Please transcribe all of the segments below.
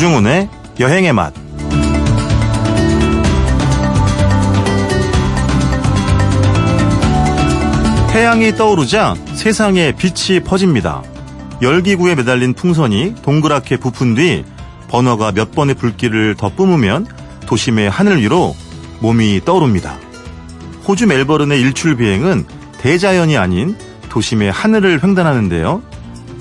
노중훈의 여행의 맛. 태양이 떠오르자 세상에 빛이 퍼집니다. 열기구에 매달린 풍선이 동그랗게 부푼 뒤 버너가 몇 번의 불길을 더 뿜으면 도심의 하늘 위로 몸이 떠오릅니다. 호주 멜버른의 일출 비행은 대자연이 아닌 도심의 하늘을 횡단하는데요.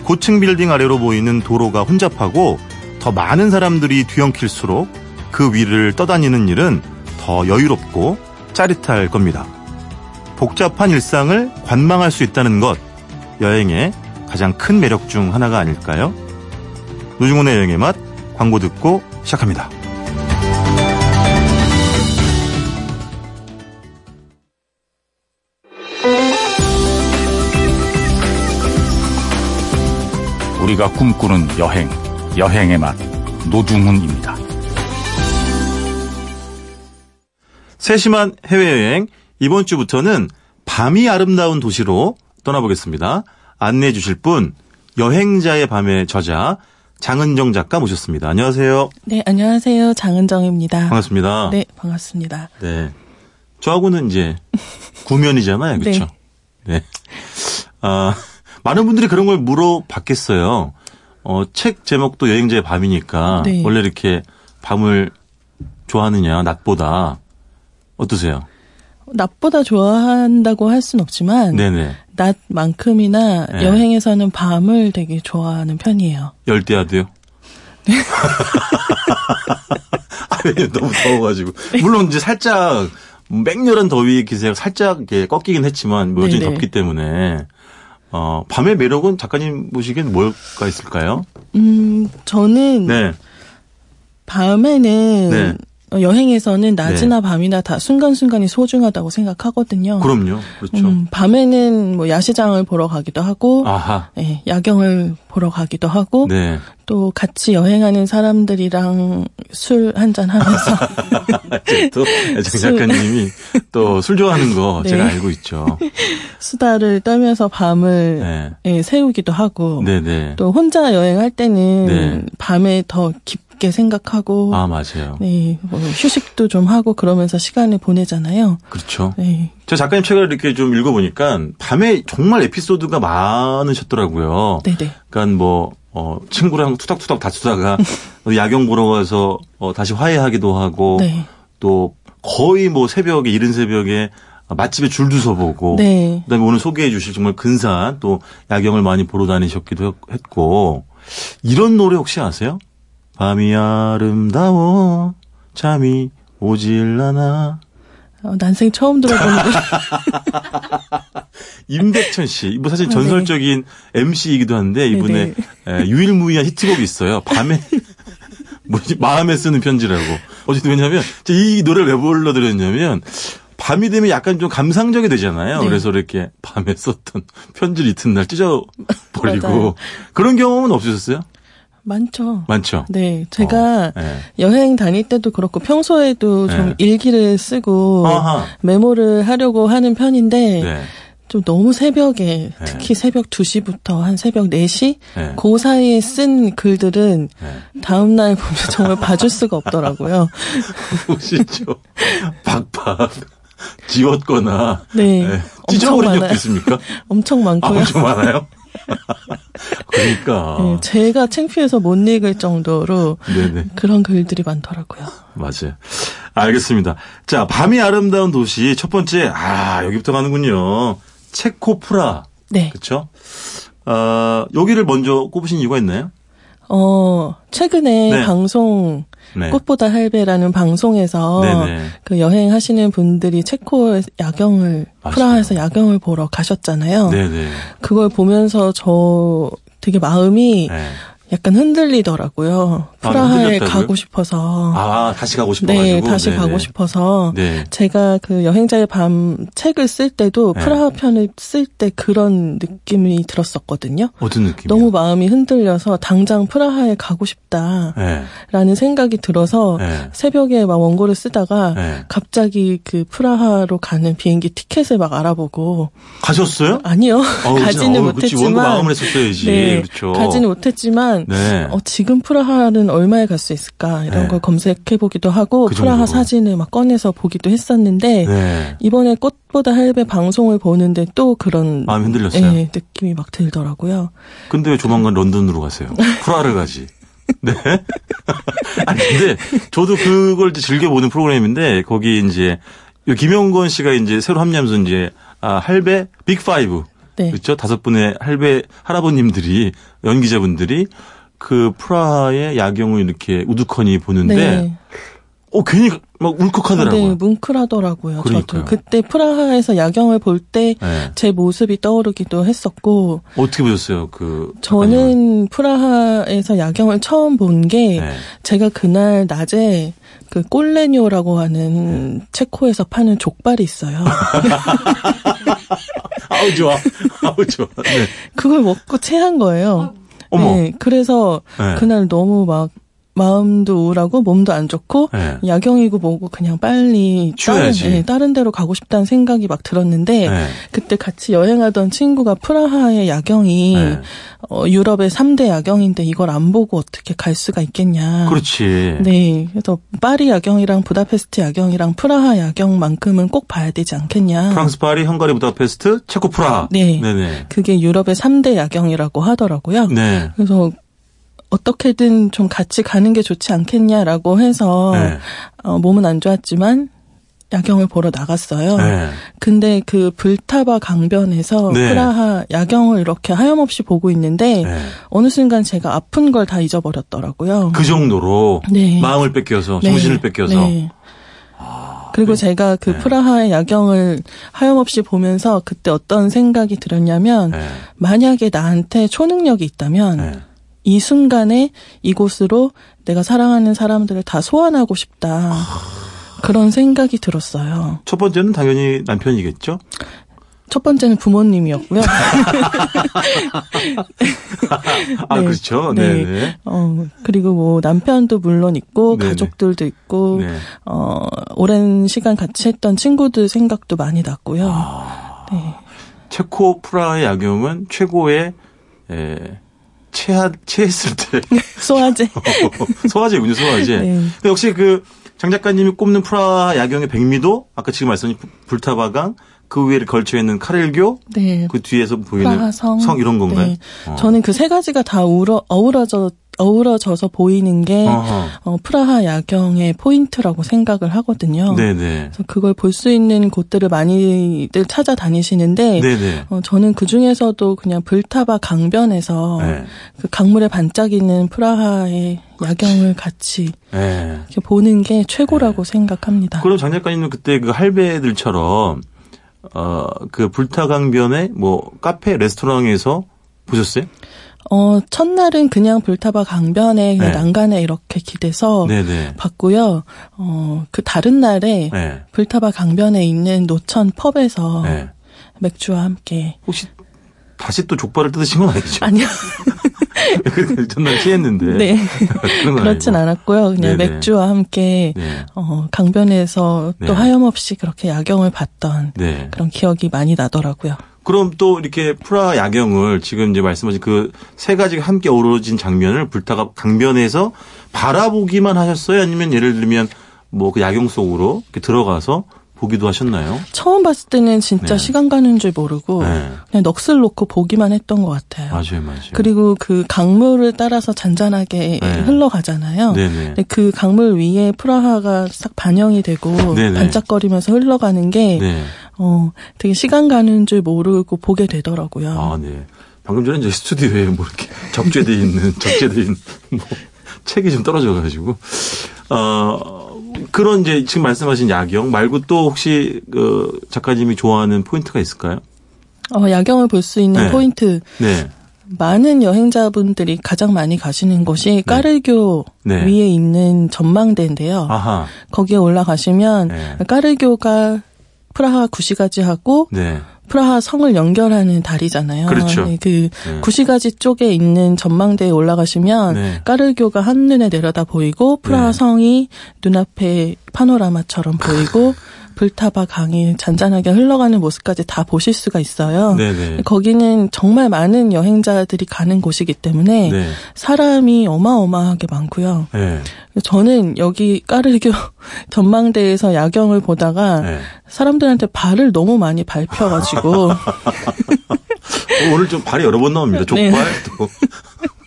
고층 빌딩 아래로 보이는 도로가 혼잡하고 더 많은 사람들이 뒤엉킬수록 그 위를 떠다니는 일은 더 여유롭고 짜릿할 겁니다. 복잡한 일상을 관망할 수 있다는 것, 여행의 가장 큰 매력 중 하나가 아닐까요? 노중훈의 여행의 맛, 광고 듣고 시작합니다. 우리가 꿈꾸는 여행, 여행의 맛, 노중훈입니다. 세심한 해외여행, 이번 주부터는 밤이 아름다운 도시로 떠나보겠습니다. 안내해 주실 분, 여행자의 밤의 저자, 장은정 작가 모셨습니다. 안녕하세요. 네, 안녕하세요. 장은정입니다. 반갑습니다. 네, 반갑습니다. 네. 저하고는 이제 구면이잖아요. 그렇죠? 네. 아, 많은 분들이 그런 걸 물어봤겠어요. 어, 책 제목도 여행자의 밤이니까 네. 원래 이렇게 밤을 좋아하느냐, 낮보다 어떠세요? 낮보다 좋아한다고 할순 없지만 네네. 낮만큼이나 네. 여행에서는 밤을 되게 좋아하는 편이에요. 열대야도요? 아, 왜냐면 너무 더워가지고. 물론 이제 살짝 맹렬한 더위 기세가 살짝 이렇게 꺾이긴 했지만 뭐 네네. 덥기 때문에 어, 밤의 매력은 작가님 보시기엔 뭘까 있을까요? 음, 저는 네. 밤에는 네. 어, 여행에서는 낮이나 밤이나 다 순간순간이 소중하다고 생각하거든요. 그럼요. 그렇죠. 음, 밤에는 뭐 야시장을 보러 가기도 하고, 아하. 예, 야경을 보러 가기도 하고, 네. 또 같이 여행하는 사람들이랑 술 한잔 하면서 또 장 작가님이 또 술 좋아하는 거 네. 제가 알고 있죠. 수다를 떨면서 밤을 네. 예, 세우기도 하고 네네. 또 혼자 여행할 때는 네. 밤에 더 깊 게 생각하고 아, 맞아요. 네, 뭐 휴식도 좀 하고 그러면서 시간을 보내잖아요. 그렇죠. 네. 저 작가님 책을 이렇게 좀 읽어보니까 밤에 정말 에피소드가 많으셨더라고요. 네네. 그러니까 뭐 어, 친구랑 투닥투닥 다투다가 야경 보러 가서 어, 다시 화해하기도 하고 네. 또 거의 뭐 새벽에 이른 새벽에 맛집에 줄도 서보고 네. 그다음에 오늘 소개해 주실 정말 근사한 또 야경을 많이 보러 다니셨기도 했고 이런 노래 혹시 아세요? 밤이 아름다워 잠이 오질 않아 어, 난생 처음 들어보는데 임백천 씨, 뭐 사실 네. 전설적인 MC이기도 한데 이분의 에, 유일무이한 히트곡이 있어요. 밤에 뭐지 마음에 쓰는 편지라고. 어쨌든 왜냐하면 이 노래를 왜 불러드렸냐면 밤이 되면 약간 좀 감상적이 되잖아요. 네. 그래서 이렇게 밤에 썼던 편지를 이튿날 찢어 버리고 맞아요. 그런 경험은 없으셨어요? 많죠. 많죠. 네, 제가 어, 네. 여행 다닐 때도 그렇고 평소에도 좀 네. 일기를 쓰고 아하. 메모를 하려고 하는 편인데 네. 좀 너무 새벽에 네. 특히 새벽 2시부터 한 새벽 4시 네. 그 사이에 쓴 글들은 네. 다음 날 보면 정말 봐줄 수가 없더라고요. 보시죠. 박박 지웠거나 네. 찢어버린 적도 많아요. 있습니까? 엄청 아, 많고요. 엄청 많아요? 그러니까. 네, 제가 창피해서 못 읽을 정도로 네네. 그런 글들이 많더라고요. 맞아요. 알겠습니다. 자, 밤이 아름다운 도시 첫 번째, 아, 여기부터 가는군요. 체코 프라. 네. 그쵸? 아, 여기를 먼저 꼽으신 이유가 있나요? 어, 최근에 네. 방송 네. 꽃보다 할배라는 방송에서 네네. 그 여행하시는 분들이 체코의 야경을 맞아요. 프라하에서 야경을 보러 가셨잖아요. 네네. 그걸 보면서 저 되게 마음이 네. 약간 흔들리더라고요. 아, 프라하에 흔들렸다고요? 가고 싶어서. 아, 다시 가고 싶어가지고. 네, 다시 네네. 가고 싶어서. 네. 제가 그 여행자의 밤 책을 쓸 때도 네. 프라하 편을 쓸 때 그런 느낌이 들었었거든요. 어떤 느낌이요? 너무 마음이 흔들려서 당장 프라하에 가고 싶다라는 네. 생각이 들어서 네. 새벽에 막 원고를 쓰다가 네. 갑자기 그 프라하로 가는 비행기 티켓을 막 알아보고 가셨어요? 아니요 어우, 가지는 어우, 그치, 원고 못했지만 마음을 했었어야지. 네, 그렇죠. 가지는 못했지만 보면 네. 어, 지금 프라하는 얼마에 갈 수 있을까 이런 네. 걸 검색해 보기도 하고 그 프라하. 사진을 막 꺼내서 보기도 했었는데 네. 이번에 꽃보다 할배 방송을 보는데 또 그런 마음이 흔들렸어요? 예, 느낌이 막 들더라고요. 근데 왜 조만간 런던으로 가세요? 프라하를 가지. 네. 아니, 근데 저도 그걸 이제 즐겨 보는 프로그램인데, 거기 이제, 요 김용건 씨가 이제 새로 합류하면서 이제, 아, 할배 big five. 네. 그렇죠? 다섯 분의 할배, 할아버님들이, 연기자분들이 그 프라하의 야경을 이렇게 우두커니 보는데, 네. 어, 괜히 막 울컥하더라고요. 네, 뭉클하더라고요. 그러니까요. 저도 그때 프라하에서 야경을 볼 때제 네. 모습이 떠오르기도 했었고 어떻게 보셨어요? 그. 저는 프라하에서 야경을 처음 본게 네. 제가 그날 낮에 그 꼴레뇨라고 하는 체코에서 파는 족발이 있어요. 아우, 좋아. 아우, 좋아. 네. 그걸 먹고 체한 거예요. 어머. 네, 그래서 네. 그날 너무 막 마음도 우울하고 몸도 안 좋고 네. 야경이고 뭐고 그냥 빨리 쉬어야지. 다른, 예, 다른 데로 가고 싶다는 생각이 막 들었는데 네. 그때 같이 여행하던 친구가 프라하의 야경이 네. 어, 유럽의 3대 야경인데 이걸 안 보고 어떻게 갈 수가 있겠냐. 그렇지. 네. 그래서 파리 야경이랑 부다페스트 야경이랑 프라하 야경만큼은 꼭 봐야 되지 않겠냐. 프랑스 파리, 헝가리 부다페스트, 체코 프라하. 네. 네네. 그게 유럽의 3대 야경이라고 하더라고요. 네. 그래서 어떻게든 좀 같이 가는 게 좋지 않겠냐라고 해서 네. 어, 몸은 안 좋았지만 야경을 보러 나갔어요. 네. 근데 그 불타바 강변에서 네. 프라하 야경을 이렇게 하염없이 보고 있는데 네. 어느 순간 제가 아픈 걸 다 잊어버렸더라고요. 그 정도로 네. 마음을 뺏겨서 네. 정신을 뺏겨서 네. 그리고 제가 그 네. 프라하의 야경을 하염없이 보면서 그때 어떤 생각이 들었냐면 네. 만약에 나한테 초능력이 있다면 네. 이 순간에 이곳으로 내가 사랑하는 사람들을 다 소환하고 싶다. 그런 생각이 들었어요. 첫 번째는 당연히 남편이겠죠. 첫 번째는 부모님이었고요. 아 네. 그렇죠. 네. 네네. 어, 그리고 뭐 남편도 물론 있고 네네. 가족들도 있고 네. 어, 오랜 시간 같이 했던 친구들 생각도 많이 났고요. 아. 네. 체코 프라하의 야경은 최고의 에, 체하 체했을 때 소화제. 소화제군요, 소화제. 네. 근데 역시 그 장 작가님이 꼽는 프라하 야경의 백미도 아까 지금 말씀하신 불타바강 그 위에 걸쳐 있는 까를교 네. 그 뒤에서 보이는 프라하성. 성 이런 건가요? 네. 어. 저는 그 세 가지가 다 우러, 어우러져 어우러져서 보이는 게. 어, 프라하 야경의 포인트라고 생각을 하거든요. 네네. 그래서 그걸 볼 수 있는 곳들을 많이들 찾아다니시는데 네네. 어, 저는 그 중에서도 그냥 불타바 강변에서 네. 그 강물에 반짝이는 프라하의 야경을 같이 네. 보는 게 최고라고 생각합니다. 그럼 장 작가님은 그때 그 할배들처럼 어그 불타강변에 뭐 카페 레스토랑에서 보셨어요? 어, 첫날은 그냥 불타바 강변에 그냥 네. 난간에 이렇게 기대서 네네. 봤고요. 어, 그 다른 날에 네. 불타바 강변에 있는 노천 펍에서 네. 맥주와 함께 혹시 다시 또 족발을 뜯으신 건 아니죠? 아니요. 그 전날 취했는데. 네. 그렇진 아니고. 않았고요. 그냥 네네. 맥주와 함께 네. 어, 강변에서 네. 또 하염없이 그렇게 야경을 봤던 네. 그런 기억이 많이 나더라고요. 그럼 또 이렇게 프라 야경을 지금 이제 말씀하신 그 세 가지가 함께 어우러진 장면을 불타가 강변에서 바라보기만 하셨어요? 아니면 예를 들면 뭐 그 야경 속으로 이렇게 들어가서 보기도 하셨나요? 처음 봤을 때는 진짜 네. 시간 가는 줄 모르고 네. 그냥 넋을 놓고 보기만 했던 것 같아요. 맞아요, 맞아요. 그리고 그 강물을 따라서 잔잔하게 네. 흘러가잖아요. 네네. 근데 그 강물 위에 프라하가 싹 반영이 되고 네네. 반짝거리면서 흘러가는 게 네. 어, 되게 시간 가는 줄 모르고 보게 되더라고요. 아, 네. 방금 전에 이제 스튜디오에 뭐 이렇게 적재돼 있는, 적재돼 있는 뭐 책이 좀 떨어져 가지고, 어, 그런 이제 지금 말씀하신 야경 말고 또 혹시 그 작가님이 좋아하는 포인트가 있을까요? 어, 야경을 볼 수 있는 네. 포인트. 네. 많은 여행자분들이 가장 많이 가시는 곳이 까를교 네. 위에 있는 전망대인데요. 아하. 거기에 올라가시면 네. 까를교가 프라하 구시가지하고 네. 프라하 성을 연결하는 다리잖아요. 그렇죠. 네, 그 네. 구시가지 쪽에 있는 전망대에 올라가시면 네. 까를교가 한눈에 내려다 보이고 프라하 네. 성이 눈앞에 파노라마처럼 보이고 불타바 강이 잔잔하게 흘러가는 모습까지 다 보실 수가 있어요. 네네. 거기는 정말 많은 여행자들이 가는 곳이기 때문에 네. 사람이 어마어마하게 많고요. 네. 저는 여기 까르교 전망대에서 야경을 보다가 네. 사람들한테 발을 너무 많이 밟혀가지고 어, 오늘 좀 발이 여러 번 나옵니다. 족발 네. 또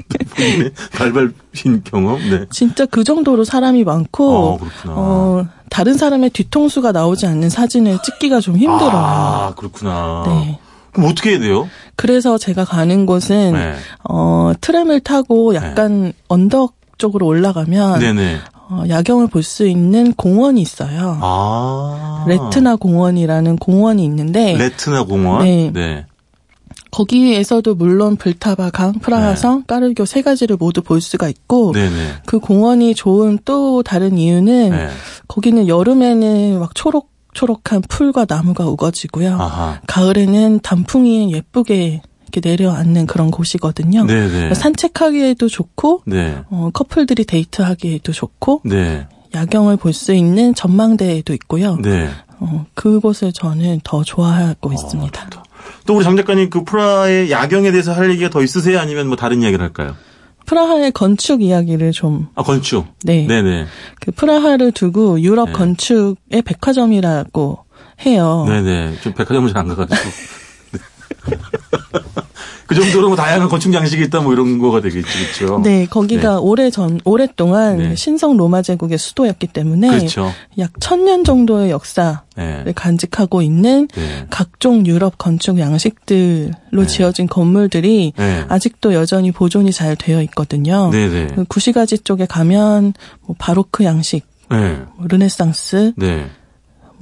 발발신 경험. 네. 진짜 그 정도로 사람이 많고 어, 그렇구나. 어, 다른 사람의 뒤통수가 나오지 않는 사진을 찍기가 좀 힘들어요. 아, 그렇구나. 네. 그럼 어떻게 해야 돼요? 그래서 제가 가는 곳은 네. 어, 트램을 타고 약간 언덕 쪽으로 올라가면 네네. 어, 야경을 볼 수 있는 공원이 있어요. 아. 레트나 공원이라는 공원이 있는데 레트나 공원. 네. 네. 거기에서도 물론 불타바 강, 프라하성, 까르교 세 가지를 모두 볼 수가 있고 네네. 그 공원이 좋은 또 다른 이유는 네. 거기는 여름에는 막 초록 초록한 풀과 나무가 우거지고요. 아하. 가을에는 단풍이 예쁘게 이렇게 내려앉는 그런 곳이거든요. 네네. 산책하기에도 좋고 네. 어, 커플들이 데이트하기에도 좋고 네. 야경을 볼 수 있는 전망대에도 있고요. 네. 어, 그곳을 저는 더 좋아하고 어, 있습니다. 또 우리 장 작가님 그 프라하의 야경에 대해서 할 얘기가 더 있으세요? 아니면 뭐 다른 이야기를 할까요? 프라하의 건축 이야기를 좀 아, 건축. 네. 네네. 그 프라하를 두고 유럽 네. 건축의 백화점이라고 해요. 네네. 좀 백화점을 잘 안 가가지고. 네. 그 정도로 뭐 다양한 건축 양식이 있다 뭐 이런 거가 되겠지, 그렇죠? 네, 거기가 오래 전 오랫동안 네. 신성 로마 제국의 수도였기 때문에 그렇죠. 약 천 년 정도의 역사를 네. 간직하고 있는 네. 각종 유럽 건축 양식들로 네. 지어진 건물들이 네. 아직도 여전히 보존이 잘 되어 있거든요. 네네. 그 구시가지 쪽에 가면 뭐 바로크 양식, 네. 뭐 르네상스, 네. 뭐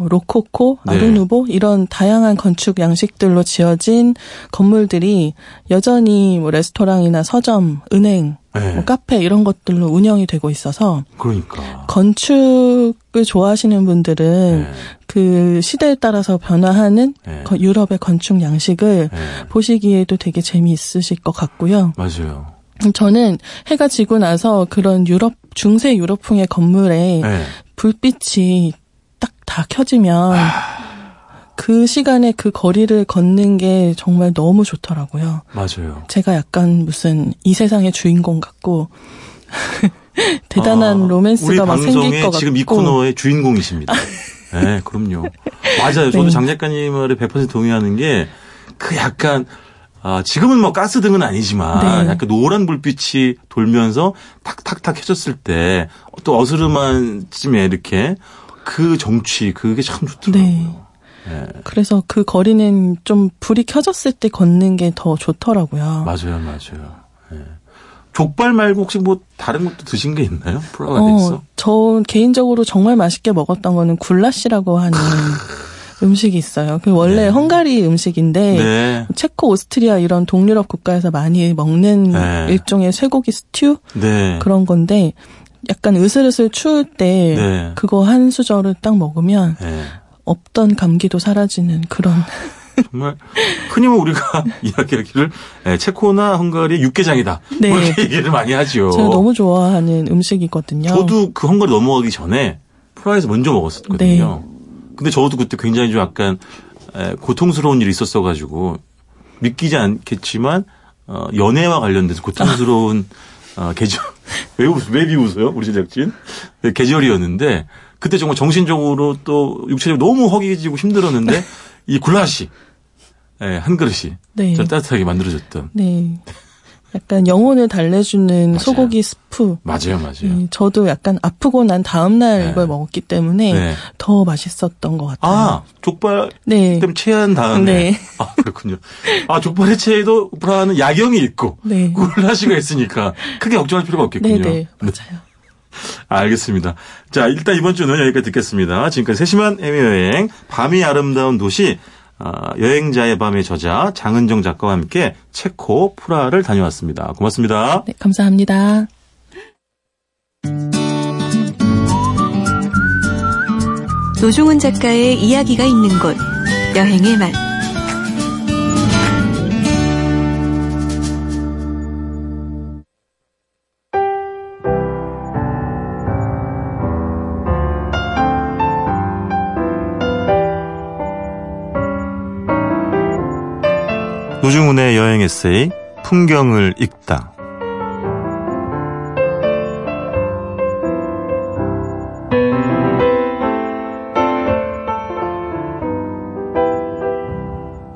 로코코, 네. 아르누보 이런 다양한 건축 양식들로 지어진 건물들이 여전히 뭐 레스토랑이나 서점, 은행, 네. 뭐 카페 이런 것들로 운영이 되고 있어서 그러니까. 건축을 좋아하시는 분들은 네. 그 시대에 따라서 변화하는 네. 거- 유럽의 건축 양식을 네. 보시기에도 되게 재미있으실 것 같고요. 맞아요. 저는 해가 지고 나서 그런 유럽 중세 유럽풍의 건물에 네. 불빛이 딱 다 켜지면 그 시간에 그 거리를 걷는 게 정말 너무 좋더라고요. 맞아요. 제가 약간 무슨 이 세상의 주인공 같고 대단한 아, 로맨스가 막 생길 방송의 것 지금 이 같고 코너의 주인공이십니다. 네, 그럼요. 맞아요. 저도 네. 장 작가님 말에 100% 동의하는 게 그 약간 아, 지금은 뭐 가스 등은 아니지만 네. 약간 노란 불빛이 돌면서 탁탁탁 켜졌을 때 또 어스름한 쯤에 이렇게 그 정취 그게 참 좋더라고요. 네. 네. 그래서 그 거리는 좀 불이 켜졌을 때 걷는 게 더 좋더라고요. 맞아요, 맞아요. 예. 족발 말고 혹시 뭐 다른 것도 드신 게 있나요? 프라가 어, 돼있어? 저 개인적으로 정말 맛있게 먹었던 거는 굴라시라고 하는 음식이 있어요. 그 원래 네. 헝가리 음식인데 네. 체코, 오스트리아 이런 동유럽 국가에서 많이 먹는 네. 일종의 쇠고기 스튜 네. 그런 건데 약간 으슬으슬 추울 때 네. 그거 한 수저를 딱 먹으면 네. 없던 감기도 사라지는 그런 정말 흔히 뭐 우리가 이야기하기를 예, 체코나 헝가리 육개장이다. 네. 뭐 이렇게 얘기를 많이 하죠. 제가 너무 좋아하는 음식이거든요. 저도 그 헝가리 넘어가기 전에 프라하에서 먼저 먹었었거든요. 네. 근데 저도 그때 굉장히 좀 약간 에, 고통스러운 일이 있었어가지고 믿기지 않겠지만 어, 연애와 관련돼서 고통스러운 어, 계절 왜, 웃, 왜 비웃어요 우리 제작진 네, 계절이었는데 그때 정말 정신적으로 또 육체적으로 너무 허기지고 힘들었는데 이 굴라시 예, 한 그릇이 네. 전 따뜻하게 만들어졌던 네. 약간 영혼을 달래주는 맞아요. 소고기 스프. 맞아요 맞아요 네, 저도 약간 아프고 난 다음날 네. 이걸 먹었기 때문에 네. 더 맛있었던 것 같아요. 아 족발 네. 때문에 체한 다음에 네. 아 그렇군요. 아 족발의 체에도 프라하는 야경이 있고 네. 굴라시가 있으니까 크게 걱정할 필요가 없겠군요. 네네. 맞아요. 알겠습니다. 자 일단 이번 주는 여기까지 듣겠습니다. 지금까지 세심한 해외여행 밤이 아름다운 도시 아, 여행자의 밤의 저자 장은정 작가와 함께 체코 프라하를 다녀왔습니다. 고맙습니다. 네, 감사합니다. 노종훈 작가의 이야기가 있는 곳 여행의 맛 여행 에세이 풍경을 읽다.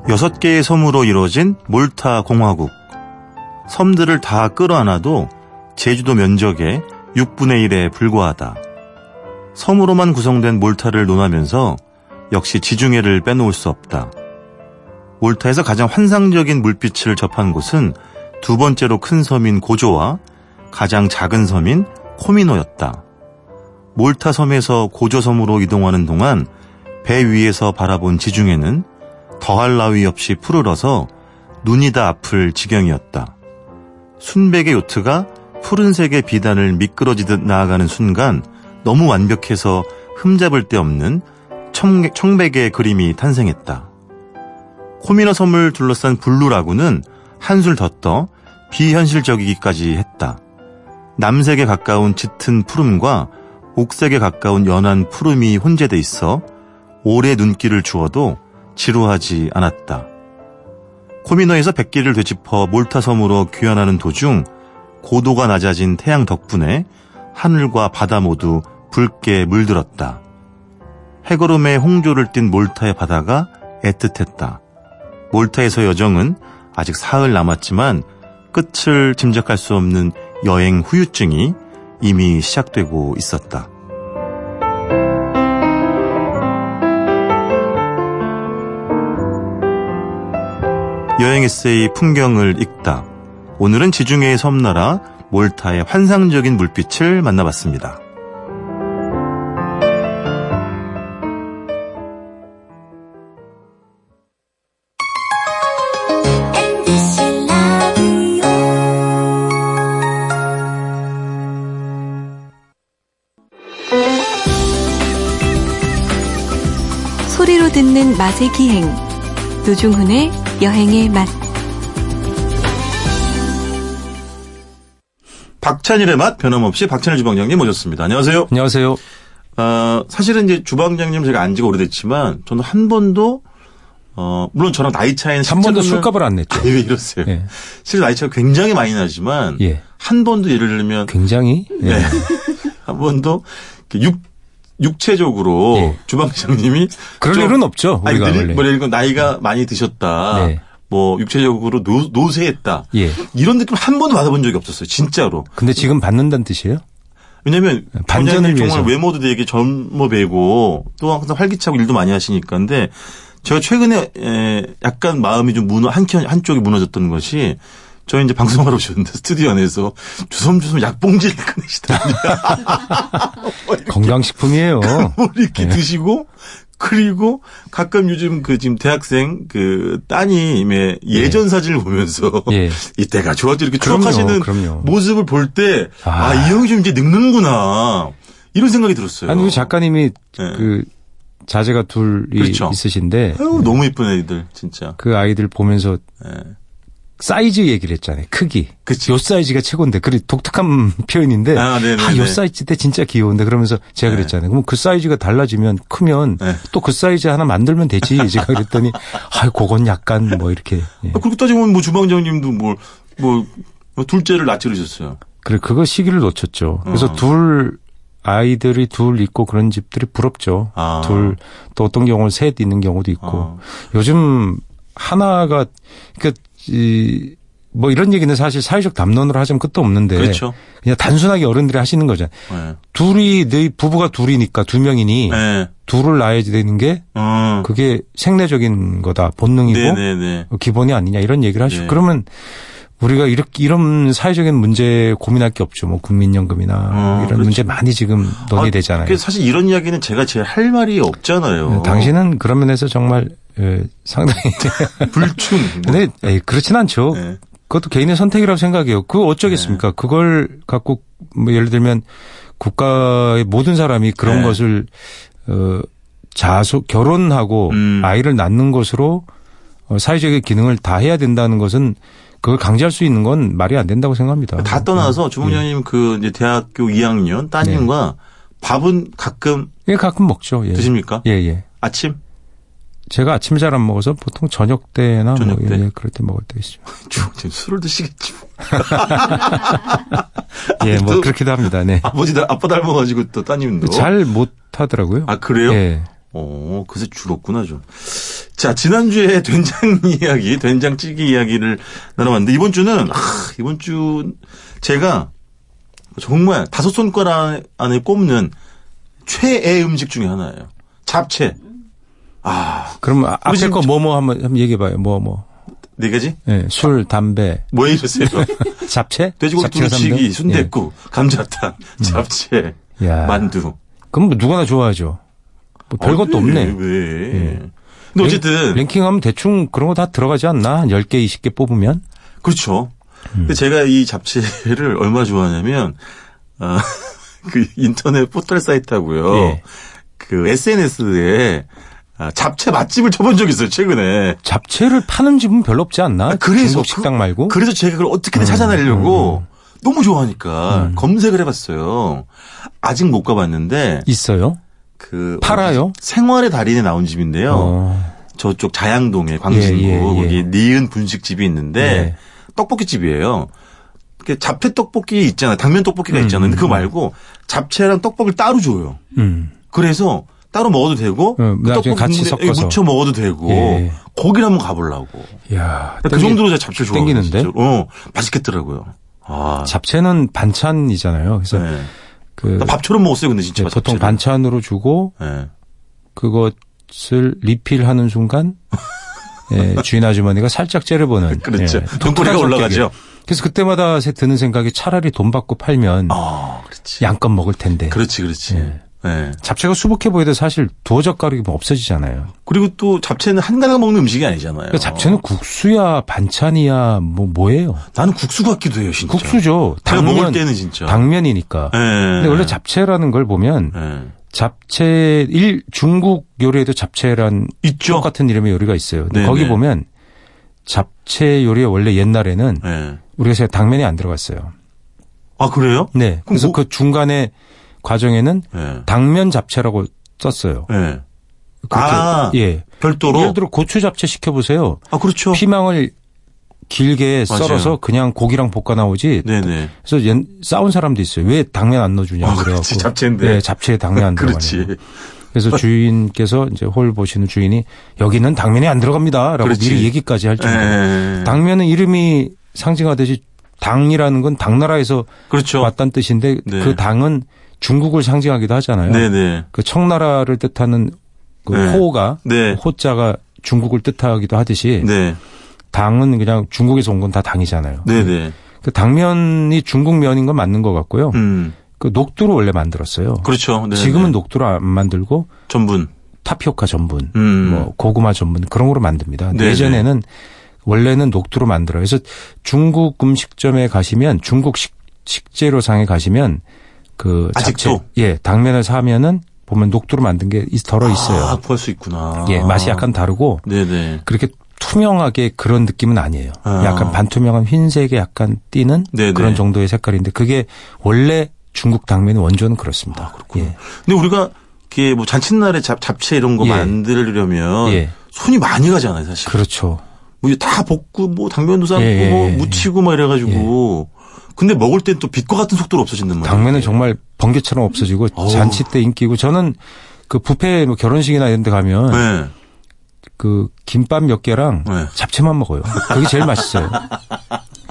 여섯 개의 섬으로 이루어진 몰타 공화국. 섬들을 다 끌어안아도 제주도 면적의 6분의 1에 불과하다. 섬으로만 구성된 몰타를 논하면서 역시 지중해를 빼놓을 수 없다. 몰타에서 가장 환상적인 물빛을 접한 곳은 두 번째로 큰 섬인 고조와 가장 작은 섬인 코미노였다. 몰타 섬에서 고조 섬으로 이동하는 동안 배 위에서 바라본 지중해는 더할 나위 없이 푸르러서 눈이 다 아플 지경이었다. 순백의 요트가 푸른색의 비단을 미끄러지듯 나아가는 순간 너무 완벽해서 흠잡을 데 없는 청백의 그림이 탄생했다. 코미너 섬을 둘러싼 블루라군은 한술 더 떠 비현실적이기까지 했다. 남색에 가까운 짙은 푸름과 옥색에 가까운 연한 푸름이 혼재돼 있어 오래 눈길을 주어도 지루하지 않았다. 코미너에서 백기를 되짚어 몰타섬으로 귀환하는 도중 고도가 낮아진 태양 덕분에 하늘과 바다 모두 붉게 물들었다. 해거름에 홍조를 띤 몰타의 바다가 애틋했다. 몰타에서 여정은 아직 사흘 남았지만 끝을 짐작할 수 없는 여행 후유증이 이미 시작되고 있었다. 여행 에세이 풍경을 읽다. 오늘은 지중해의 섬나라 몰타의 환상적인 물빛을 만나봤습니다. 맛의 기행 노중훈의 여행의 맛 박찬일의 맛 변함없이 박찬일 주방장님 모셨습니다. 안녕하세요. 안녕하세요. 어, 사실은 이제 주방장님 제가 안 지가 오래됐지만 저는 한 번도 어, 물론 저랑 나이 차이는 한 번도 술값을 안 냈죠. 아니 왜 이러세요? 예. 실제 나이 차이가 굉장히 많이 나지만 예. 한 번도 예를 들면 굉장히 예. 네. 한 번도 이렇게 육 육체적으로 예. 주방장님이 그럴 좀- 일은 없죠. 아니, 우리가 늘- 원래. 뭐 나이가 많이 드셨다. 네. 뭐 육체적으로 노, 노쇠했다. 예. 이런 느낌 한 번도 받아본 적이 없었어요. 진짜로. 근데 지금 받는다는 뜻이에요? 왜냐면 반전을. 정말 외모도 되게 젊어 뵈고 또 항상 활기차고 일도 많이 하시니까 근데 제가 최근에 에, 약간 마음이 좀 무너 한 켠- 한쪽이 무너졌던 것이 저희 이제 방송하러 오셨는데 스튜디오 안에서 주섬주섬 약봉지를 꺼내시더니 건강식품이에요. 뭐 이렇게 네. 드시고 그리고 가끔 요즘 그 지금 대학생 그 따님의 예전 사진을 보면서 예. 이때가 좋았지 이렇게 추억하시는. 모습을 볼때 아. 아이 형이 좀 이제 늙는구나 이런 생각이 들었어요. 아니 우리 작가님이 네. 그 자제가 둘이 그렇죠. 있으신데 아유, 너무 이쁜 애들 진짜. 그 아이들 보면서 예. 사이즈 얘기를 했잖아요. 크기. 그치. 요 사이즈가 최고인데. 그래 독특한 표현인데. 아, 네네네. 아, 요 사이즈 때 진짜 귀여운데. 그러면서 제가 네. 그랬잖아요. 그럼 그 사이즈가 달라지면 크면 네. 또 그 사이즈 하나 만들면 되지. 제가 그랬더니 아, 그건 약간 뭐 이렇게. 예. 아, 그렇게 따지면 뭐 주방장님도 뭐, 뭐, 뭐 둘째를 낳지 그러셨어요. 그래 그거 시기를 놓쳤죠. 그래서 어. 둘 아이들이 둘 있고 그런 집들이 부럽죠. 아. 둘 또 어떤 경우는 셋 있는 경우도 있고. 어. 요즘 하나가 그러니까 이, 뭐 이런 얘기는 사실 사회적 담론으로 하자면 끝도 없는데 그렇죠. 그냥 단순하게 어른들이 하시는 거잖아요. 예. 둘이 네 부부가 둘이니까 두 명이니 예. 둘을 낳아야 되는 게 어. 그게 생리적인 거다 본능이고 네네네. 기본이 아니냐 이런 얘기를 하시고 네. 그러면 우리가 이렇게 이런 사회적인 문제 고민할 게 없죠. 뭐 국민연금이나 어, 이런 그렇죠. 문제 많이 지금 논의되잖아요. 아, 사실 이런 이야기는 제가 제일 할 말이 없잖아요. 네, 당신은 그런 면에서 정말 예, 상당히 불충. 뭐. 근데 에이, 그렇진 않죠. 네. 그것도 개인의 선택이라고 생각해요. 그거 어쩌겠습니까? 그걸 갖고 뭐 예를 들면 국가의 모든 사람이 그런 네. 것을 어 자소 결혼하고 음. 아이를 낳는 것으로 어, 사회적인 기능을 다 해야 된다는 것은 그걸 강제할 수 있는 건 말이 안 된다고 생각합니다. 다 떠나서 주방장님 그 이제 대학교 2학년 따님과 밥은 가끔 예, 가끔 먹죠. 예. 드십니까? 예, 예. 아침? 제가 아침 잘안 먹어서 보통 저녁 때나 저녁 뭐 때? 예, 그럴 때 먹을 때 있죠. 술을 드시겠지. 뭐. 예, 뭐 또- 그렇기도 합니다. 네. 아버지, 닮- 아빠 닮아가지고 또 따님도. 잘 못 하더라고요. 아, 그래요? 예. 어, 그새 줄었구나, 좀. 자, 지난주에 된장 이야기, 된장찌개 이야기를 나눠봤는데, 이번 주는, 아, 이번 주, 제가 정말 다섯 손가락 안에 꼽는 최애 음식 중에 하나예요. 잡채. 아, 그럼 아- 앞에 거 뭐 뭐 한번 한번 얘기해 봐요. 뭐 뭐. 네 가지? 예, 술, 담배, 뭐 이러세요? 잡채? 돼지고기 두루치기, 삼등? 순댓국, 감자탕, 잡채, 예. 야. 만두. 그럼 뭐 누구나 좋아하죠. 뭐 별것도 아, 왜, 없네. 왜? 근데 어쨌든 랭킹하면 대충 그런 거 다 들어가지 않나? 한 10개, 20개 뽑으면? 그렇죠. 음. 근데 제가 이 잡채를 얼마나 좋아하냐면 아, 그 인터넷 포털 사이트하고요. 예. 그 SNS에 아, 잡채 맛집을 쳐본 적이 있어요 최근에. 잡채를 파는 집은 별로 없지 않나? 아, 그래서 중국 식당 말고? 그래서 제가 그걸 어떻게든 음, 찾아내려고 너무 좋아하니까 검색을 해봤어요. 아직 못 가봤는데 있어요? 그 팔아요? 생활의 달인에 나온 집인데요. 어. 저쪽 자양동에 광진구 예, 예, 예. 거기 니은 분식집이 있는데 네. 떡볶이 집이에요. 그 잡채 떡볶이 있잖아요. 당면 떡볶이가 음, 있잖아요. 근데 그거 음. 말고 잡채랑 떡볶이를 따로 줘요. 음. 그래서 따로 먹어도 되고 음, 그 나중에 같이 섞어서. 묻혀 먹어도 되고 예. 거기를 한번 가보려고. 야, 그 정도로 제가 잡채 좋아하거든요. 땡기는데? 어, 맛있겠더라고요. 아, 잡채는 반찬이잖아요. 그래서 네. 그나 밥처럼 먹었어요. 근데 진짜 네, 보통. 반찬으로 주고 네. 그것을 리필하는 순간 예, 주인 아주머니가 살짝 째려보는 그렇죠. 예, 독특한 올라가죠. 그래서 그때마다 세- 드는 생각이 차라리 돈 받고 팔면 아, 그렇지. 양껏 먹을 텐데 그렇지, 그렇지. 예. 네. 잡채가 수북해 보여도 사실 두어 젓가락이면 없어지잖아요. 그리고 또 잡채는 한 가닥 먹는 음식이 아니잖아요. 그러니까 잡채는 국수야 반찬이야 뭐 뭐예요? 나는 국수 같기도 해요, 진짜. 국수죠. 제가 당면, 먹을 때는 진짜. 당면이니까. 네. 근데 원래 잡채라는 걸 보면 네. 잡채 일 중국 요리에도 잡채란 있죠. 똑같은 이름의 요리가 있어요. 근데 네네. 거기 보면 잡채 요리에 원래 옛날에는 네. 우리가 생각 당면이 안 들어갔어요. 아, 그래요? 네. 그래서 뭐- 그 중간에 과정에는 네. 당면 잡채라고 썼어요. 네. 그렇게, 아, 예. 별도로? 예를 들어 고추 잡채 시켜 보세요. 아, 그렇죠. 피망을 길게 맞아요. 썰어서 그냥 고기랑 볶아 나오지. 네네. 그래서 옛- 싸운 사람도 있어요. 왜 당면 안 넣어주냐 아, 그래갖고. 잡채인데. 네, 잡채에 당면 안 그렇지. 들어가요. 그래서 주인께서 이제 홀 보시는 주인이 여기는 당면이 안 들어갑니다라고 그렇지. 미리 얘기까지 할 정도로. 네. 당면은 이름이 상징하듯이 당이라는 건 당나라에서 그렇죠. 왔다는 뜻인데 네. 그 당은 중국을 상징하기도 하잖아요. 네네. 그 청나라를 뜻하는 그 네. 호가 네. 호자가 중국을 뜻하기도 하듯이 네. 당은 그냥 중국에서 온 건 다 당이잖아요. 네네. 그 당면이 중국 면인 건 맞는 것 같고요. 음. 그 녹두로 원래 만들었어요. 그렇죠. 네네. 지금은 녹두로 안 만들고 전분. 타피오카 전분, 음. 뭐 고구마 전분 그런 거로 만듭니다. 예전에는 원래는 녹두로 만들어요. 그래서 중국 음식점에 가시면 중국 식, 식재료상에 가시면 그 아직도? 잡채, 예 당면을 사면은 보면 녹두로 만든 게 있- 덜어 있어요. 아, 구할 수 있구나. 예 맛이 약간 다르고 네네. 그렇게 투명하게 그런 느낌은 아니에요. 아. 약간 반투명한 흰색에 약간 띄는 네네. 그런 정도의 색깔인데 그게 원래 중국 당면의 원조는 그렇습니다. 예. 근데 우리가 이게 뭐 잔칫날에 잡, 잡채 이런 거 예. 만들려면 예. 손이 많이 가잖아요, 사실. 그렇죠. 뭐 다 볶고 뭐 당면도 삶고 예, 예, 뭐 예. 무치고 막 이래가지고. 근데 먹을 땐 또 빛과 같은 속도로 없어진단 말이에요. 당면은 정말 번개처럼 없어지고 어우. 잔치 때 인기고 저는 그 뷔페 뭐 결혼식이나 이런 데 가면 네. 그 김밥 몇 개랑 네. 잡채만 먹어요. 그게 제일 맛있어요.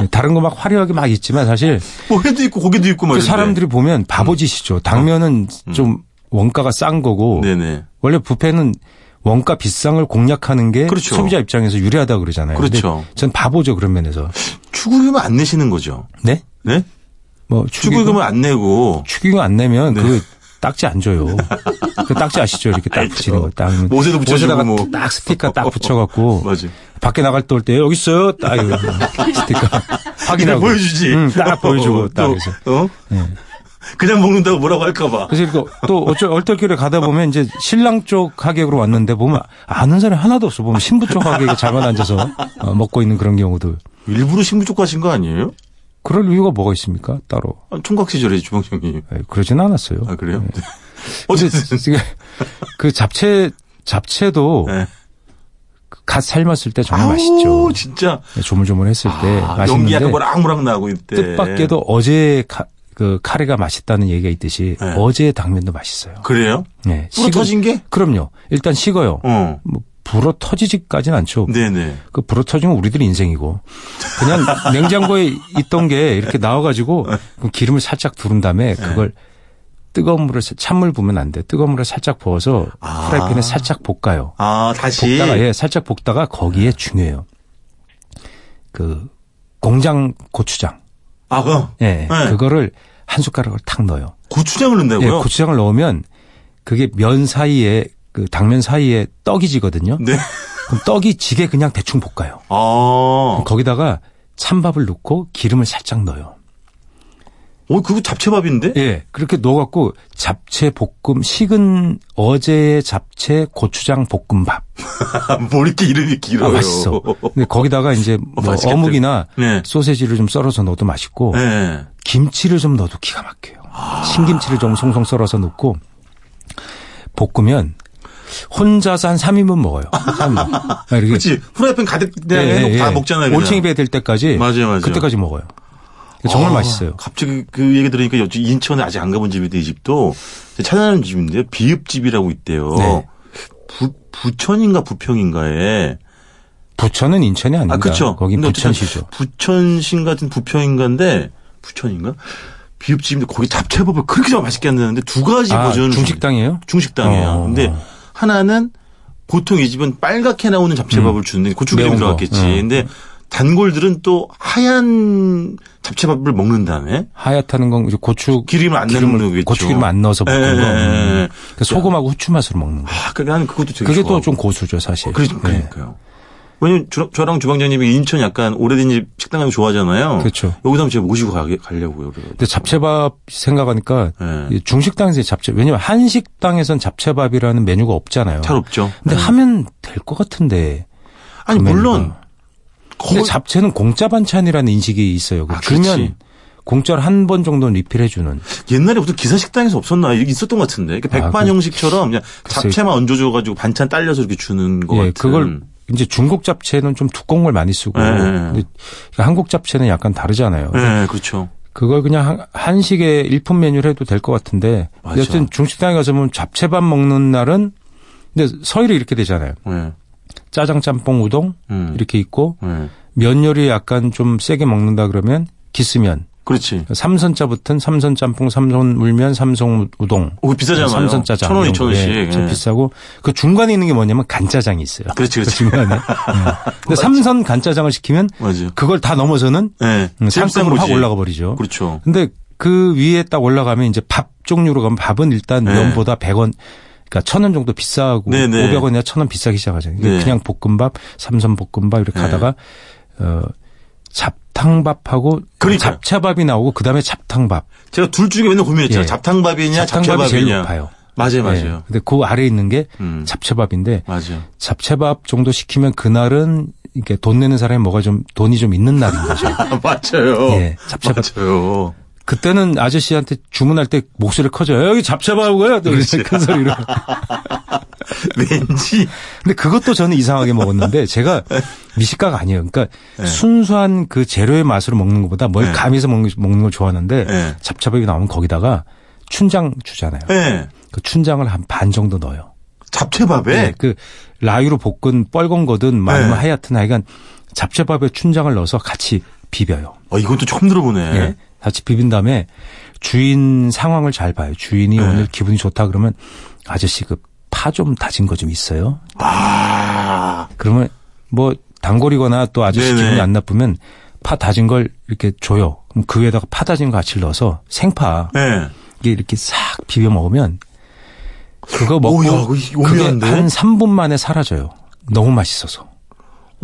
예, 다른 거 막 화려하게 막 있지만 사실 뭐 회도 있고 고기도 있고 막 그. 사람들이 보면 바보짓이죠. 당면은 좀 원가가 싼 거고 음. 네네. 원래 뷔페는 원가 비싼 걸 공략하는 게 그렇죠. 소비자 입장에서 유리하다 그러잖아요. 그렇죠. 전 바보죠 그런 면에서. 축의금을 안 내시는 거죠. 네? 네? 뭐 축의금 을 안 내고 축의금 안 내면 네. 그 딱지 안 줘요. 그 딱지 아시죠? 이렇게 딱 붙이는 거. 딱. 붙여주고 옷에다가 뭐. 딱 스티커 딱 붙여갖고 맞아. 밖에 나갈 때 올 때 여기 있어요. 딱 스티커 확인하고 보여주지. 응, 딱 보여주고 딱 또, 해서. 어? 예. 그냥 먹는다고 뭐라고 할까봐. 그래서 이거 또 어쩔 얼떨결에 가다 보면 이제 신랑 쪽 가격으로 왔는데 보면 아는 사람이 하나도 없어. 보면 신부 쪽 가격에 잘만 앉아서 어, 먹고 있는 그런 경우도 일부러 신부 쪽 가신 거 아니에요? 그럴 이유가 뭐가 있습니까? 따로 아, 총각 시절에 주방장님. 예, 그러진 않았어요. 아 그래요? 예. 어쨌든 그 잡채 잡채도 네. 갓 삶았을 때 정말 아우, 맛있죠. 진짜. 네, 조물조물했을 때 아, 맛있는데 연기 약간 모락모락 나고 이때. 뜻밖에도 어제 카, 그 카레가 맛있다는 얘기가 있듯이 네. 어제 당면도 맛있어요. 그래요? 네, 불어 터진 게? 그럼요. 일단 식어요. 어. 뭐 불어 터지지까지는 않죠. 네네. 그 불어 터지면 우리들 인생이고 그냥 냉장고에 있던 게 이렇게 나와가지고 그 기름을 살짝 두른 다음에 그걸 뜨거운 물을 사- 찬물 부으면 안 돼. 뜨거운 물을 살짝 부어서 아. 프라이팬에 살짝 볶아요. 아, 다시. 볶다가 예, 살짝 볶다가 거기에 중요해요. 그 공장 고추장. 아, 그 예. 네. 그거를 한 숟가락을 탁 넣어요. 고추장을 예, 넣는다고요? 고추장을 넣으면 그게 면 사이에 그 당면 사이에 떡이 지거든요. 네. 그럼 떡이 지게 그냥 대충 볶아요. 아. 거기다가 찬밥을 넣고 기름을 살짝 넣어요. 어, 그거 잡채밥인데? 예, 그렇게 넣어갖고 잡채 볶음 식은 어제의 잡채 고추장 볶음밥. 뭐 이렇게 이름이 길어요. 아, 맛있어. 근데 거기다가 이제 뭐 맛있겠다. 어묵이나 네. 소세지를 좀 썰어서 넣어도 맛있고 네. 김치를 좀 넣어도 기가 막혀요. 신김치를 좀 송송 썰어서 넣고 볶으면 혼자서 한 3인분 먹어요. 3인분. 이렇게 그렇지. 후라이팬 가득 예, 내가 예, 다 예. 먹잖아요. 그냥. 올챙이 배 될 때까지 맞아요, 맞아요. 그때까지 먹어요. 정말 아, 맛있어요. 갑자기 그 얘기 들으니까 인천에 아직 안 가본 집인데 이 집도 찾아다니는 집인데 비읍집이라고 있대요. 네. 부, 부천인가 부평인가에 부천은 인천이 아닙니다. 아 그렇죠. 거긴 부천시죠. 부천신 같은 부평인가인데 부천인가 비읍집인데 거기 잡채밥을 그렇게 좀 맛있게 한다는데 두 가지 아, 버전 중식당이에요? 중식당이에요. 어. 근데 하나는 보통 이 집은 빨갛게 나오는 잡채밥을 주는데 고추기름. 들어갔겠지. 음. 근데 단골들은 또 하얀 잡채밥을 먹는 다음에 하얗다는 건 이제 고추 기름을 안 기름을 넣는 거겠죠. 고추 기름 안 넣어서 먹는 예, 거. 예, 예. 음. 그 소금하고 후추 맛으로 먹는 거. 아, 그러니까 나는 그것도 되게 그게. 또 좀 고수죠, 사실. 예. 그러니까요. 왜냐면 저, 저랑 주방장님이 인천 약간 오래된 집 식당 가는 거 좋아하잖아요. 그렇죠. 여기서 한번 제가 모시고 가게, 가려고요. 그래요. 근데 잡채밥 생각하니까 예. 이 중식당에서 잡채 왜냐면 한식당에선 잡채밥이라는 메뉴가 없잖아요. 잘 없죠. 근데 예. 하면 될 것 같은데. 아니, 그 물론. 근데 거의, 잡채는 공짜 반찬이라는 인식이 있어요. 그 아, 주면. 공짜로 한 번 정도는 리필해주는. 옛날에 무슨 기사 식당에서 없었나? 있었던 것 같은데. 이렇게 백반 그- 형식처럼 그냥. 잡채만 얹어줘가지고 반찬 딸려서 이렇게 주는 거 예, 같은. 그걸 이제 중국 잡채는 좀 두꺼운 걸 많이 쓰고 예, 예. 근데 한국 잡채는 약간 다르잖아요. 네, 그렇죠. 그걸 그냥 한- 한식의 일품 메뉴를 해도 될 것 같은데 맞아. 여튼 중식당에 가서 보면 잡채밥 먹는 날은 근데 서열이 이렇게 되잖아요. 네. 짜장 짬뽕 우동 음. 이렇게 있고 네. 면 요리 약간 좀 세게 먹는다 그러면 기스면 그렇지. 삼선자 붙은 삼선 짬뽕, 삼선 물면, 삼선 우동. 오, 비싸잖아요. 삼선 짜장. 천 원, 이천 거. 원씩. 예, 좀 예. 비싸고 그 중간에 있는 게 뭐냐면 간짜장이 있어요. 그렇지, 그렇지. 중간에. 예. 근데 삼선 간짜장을 시키면 맞아. 그걸 다 넘어서는 네. 음, 제일 비싼 상급으로 확. 올라가 버리죠. 그렇죠. 근데 그 위에 딱 올라가면 이제 밥 종류로 가면 밥은 일단 네. 면보다 100원 그러니까 천 원 정도 비싸고 네, 네. 500원이나 천 원 비싸기 시작하잖아요. 네. 그냥 볶음밥, 삼선 볶음밥 이렇게 네. 하다가 어 잡 탕밥하고 그러니까요. 잡채밥이 나오고 그다음에 잡탕밥. 제가 둘 중에 맨날 고민했죠. 예. 잡탕밥이냐, 잡탕밥이 제일. 높아요. 맞아요, 예. 맞아요. 근데 그 아래에 있는 게 음. 잡채밥인데 맞아요. 잡채밥 정도 시키면 그날은 이렇게 돈 내는 사람이 뭐가 좀 돈이 좀 있는 날인 거죠. 아, 맞아요. 예, 잡채밥. 맞아요. 그때는 아저씨한테 주문할 때 목소리 커져요. 여기 잡채밥이고요. 그렇지. 큰 소리로. 왠지. 근데 그것도 저는 이상하게 먹었는데 제가 미식가가 아니에요. 그러니까 네. 순수한 그 재료의 맛으로 먹는 것보다 뭘 네. 가미해서 먹는, 먹는 걸 좋아하는데 네. 잡채밥이 나오면 거기다가 춘장 주잖아요. 예. 그 춘장을 한 반 정도 넣어요. 잡채밥에. 네, 그 라유로 볶은 뻘건 거든 뭐 아니면 네. 하얗든 하여간 잡채밥에 춘장을 넣어서 같이 비벼요. 어, 이것도 처음 들어보네. 예. 같이 비빈 다음에 주인 상황을 잘 봐요. 주인이 네. 오늘 기분이 좋다 그러면 아저씨 그 파 좀 다진 거 좀 있어요. 아. 그러면 뭐 단골이거나 또 아저씨 네네. 기분이 안 나쁘면 파 다진 걸 이렇게 줘요. 그럼 그 위에다가 파 다진 거 같이 넣어서 생파 예. 이게 이렇게 싹 비벼 먹으면 그거 먹고 오, 야, 그거 그게? 한 3분 만에 사라져요. 너무 맛있어서.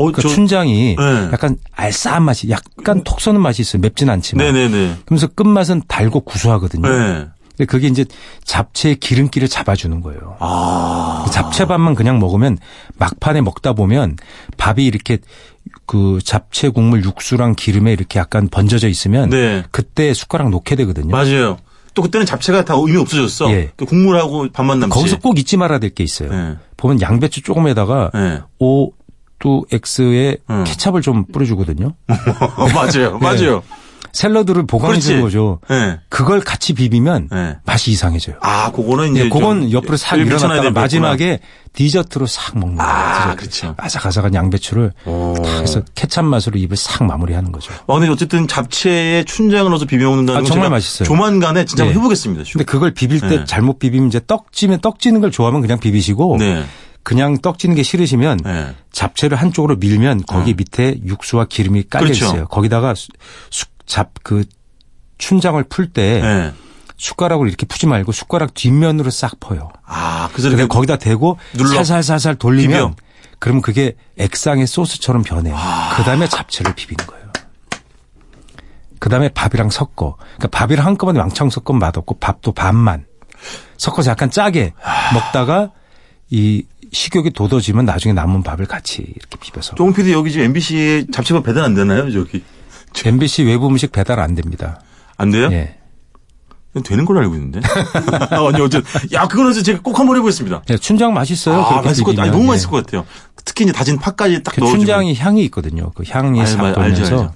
어, 그 저. 춘장이 네. 약간 알싸한 맛이 약간 톡 쏘는 맛이 있어요. 맵진 않지만. 네네네. 그러면서 끝맛은 달고 구수하거든요. 네. 근데 그게 이제 잡채의 기름기를 잡아주는 거예요. 아. 그 잡채밥만 그냥 먹으면 막판에 먹다 보면 밥이 이렇게 그 잡채 국물 육수랑 기름에 이렇게 약간 번져져 있으면 네. 그때 숟가락 놓게 되거든요. 맞아요. 또 그때는 잡채가 다 의미 없어졌어. 예. 그 국물하고 밥만 남지. 거기서 꼭 잊지 말아야 될 게 있어요. 네. 보면 양배추 조금에다가 네. 오 또 X에 음. 케찹을 좀 뿌려주거든요. 어, 맞아요. 맞아요. 샐러드를 보강해 주는 그렇지. 거죠. 네. 그걸 같이 비비면 네. 맛이 이상해져요. 아, 그거는 이제 예, 그건 좀 옆으로 싹 되겠구나. 마지막에 디저트로 싹 먹는 거예요. 아. 그렇죠. 아삭아삭한 양배추를 오. 해서 케찹 맛으로 입을 싹 마무리하는 거죠. 아, 근데 어쨌든 잡채에 춘장을 넣어서 비벼 먹는다는 아, 건 정말 맛있어요. 조만간에 진짜 네. 해보겠습니다. 근데 그걸 비빌 때 네. 잘못 비비면 이제 떡찜에 떡지는 걸 좋아하면 그냥 비비시고 네. 그냥 떡지는 게 싫으시면 네. 잡채를 한쪽으로 밀면 거기 밑에 육수와 기름이 깔려 그렇죠. 있어요. 거기다가 잡그 춘장을 풀때 네. 숟가락으로 이렇게 푸지 말고 숟가락 뒷면으로 싹 퍼요. 아, 그래서 그냥 거기다 대고 눌러. 살살살살 돌리면 비벼. 그러면 그게 액상의 소스처럼 변해요. 아. 그 다음에 잡채를 비비는 거예요. 그 다음에 밥이랑 섞어. 그러니까 밥이랑 한꺼번에 왕창 섞으면 맛없고 밥도 반만 섞어서 약간 짜게 아. 먹다가 이 식욕이 돋아지면 나중에 남은 밥을 같이 이렇게 비벼서. 종 PD 여기 지금 MBC에 잡채밥 배달 안 되나요? 저기. MBC 외부 음식 배달 안 됩니다. 안 돼요? 예. 되는 걸로 알고 있는데. 아니, 어쨌든. 야, 그거는 제가 꼭 한번 해보겠습니다. 예, 춘장 맛있어요. 아, 맛있을 것. 아니. 너무 예. 맛있을 것 같아요. 특히 이제 다진 파까지 딱 그 넣어주고. 춘장이 향이 있거든요. 그 향이 싹 돌면서.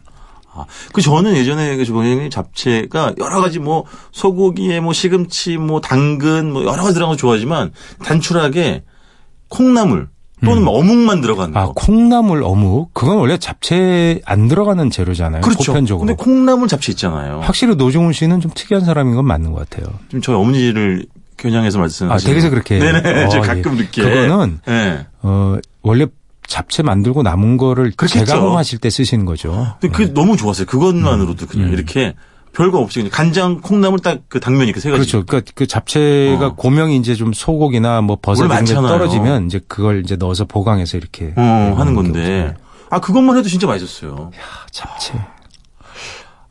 아, 그 저는 예전에 그 주방장님 잡채가 여러 가지 뭐 소고기에 뭐 시금치 뭐 당근 뭐 여러 가지 들어간 거 좋아하지만 단출하게 콩나물 또는 어묵만 들어가는 아, 거. 콩나물 어묵 그건 원래 잡채 안 들어가는 재료잖아요. 그렇죠. 보편적으로. 근데 콩나물 잡채 있잖아요. 확실히 노종훈 씨는 좀 특이한 사람인 건 맞는 것 같아요. 지금 저희 어머니를 겨냥해서 말씀하시는 아, 댁에서 그렇게. 네네. 어, 제가 예. 가끔 늦게. 그거는 네. 어 원래 잡채 만들고 남은 거를 그렇겠죠. 재가공하실 때 쓰시는 거죠. 근데 그 너무 좋았어요. 그것만으로도 그냥 음. 이렇게 별거 없이 그냥 간장, 콩나물 딱 그 당면 이렇게 세 가지. 그렇죠. 그러니까 그 잡채가 어. 고명이 이제 좀 소고기나 뭐 버섯 이런 게. 떨어지면 이제 그걸 이제 넣어서 보강해서 이렇게 어, 네, 하는 건데. 아, 그것만 해도 진짜 맛있었어요. 아, 잡채.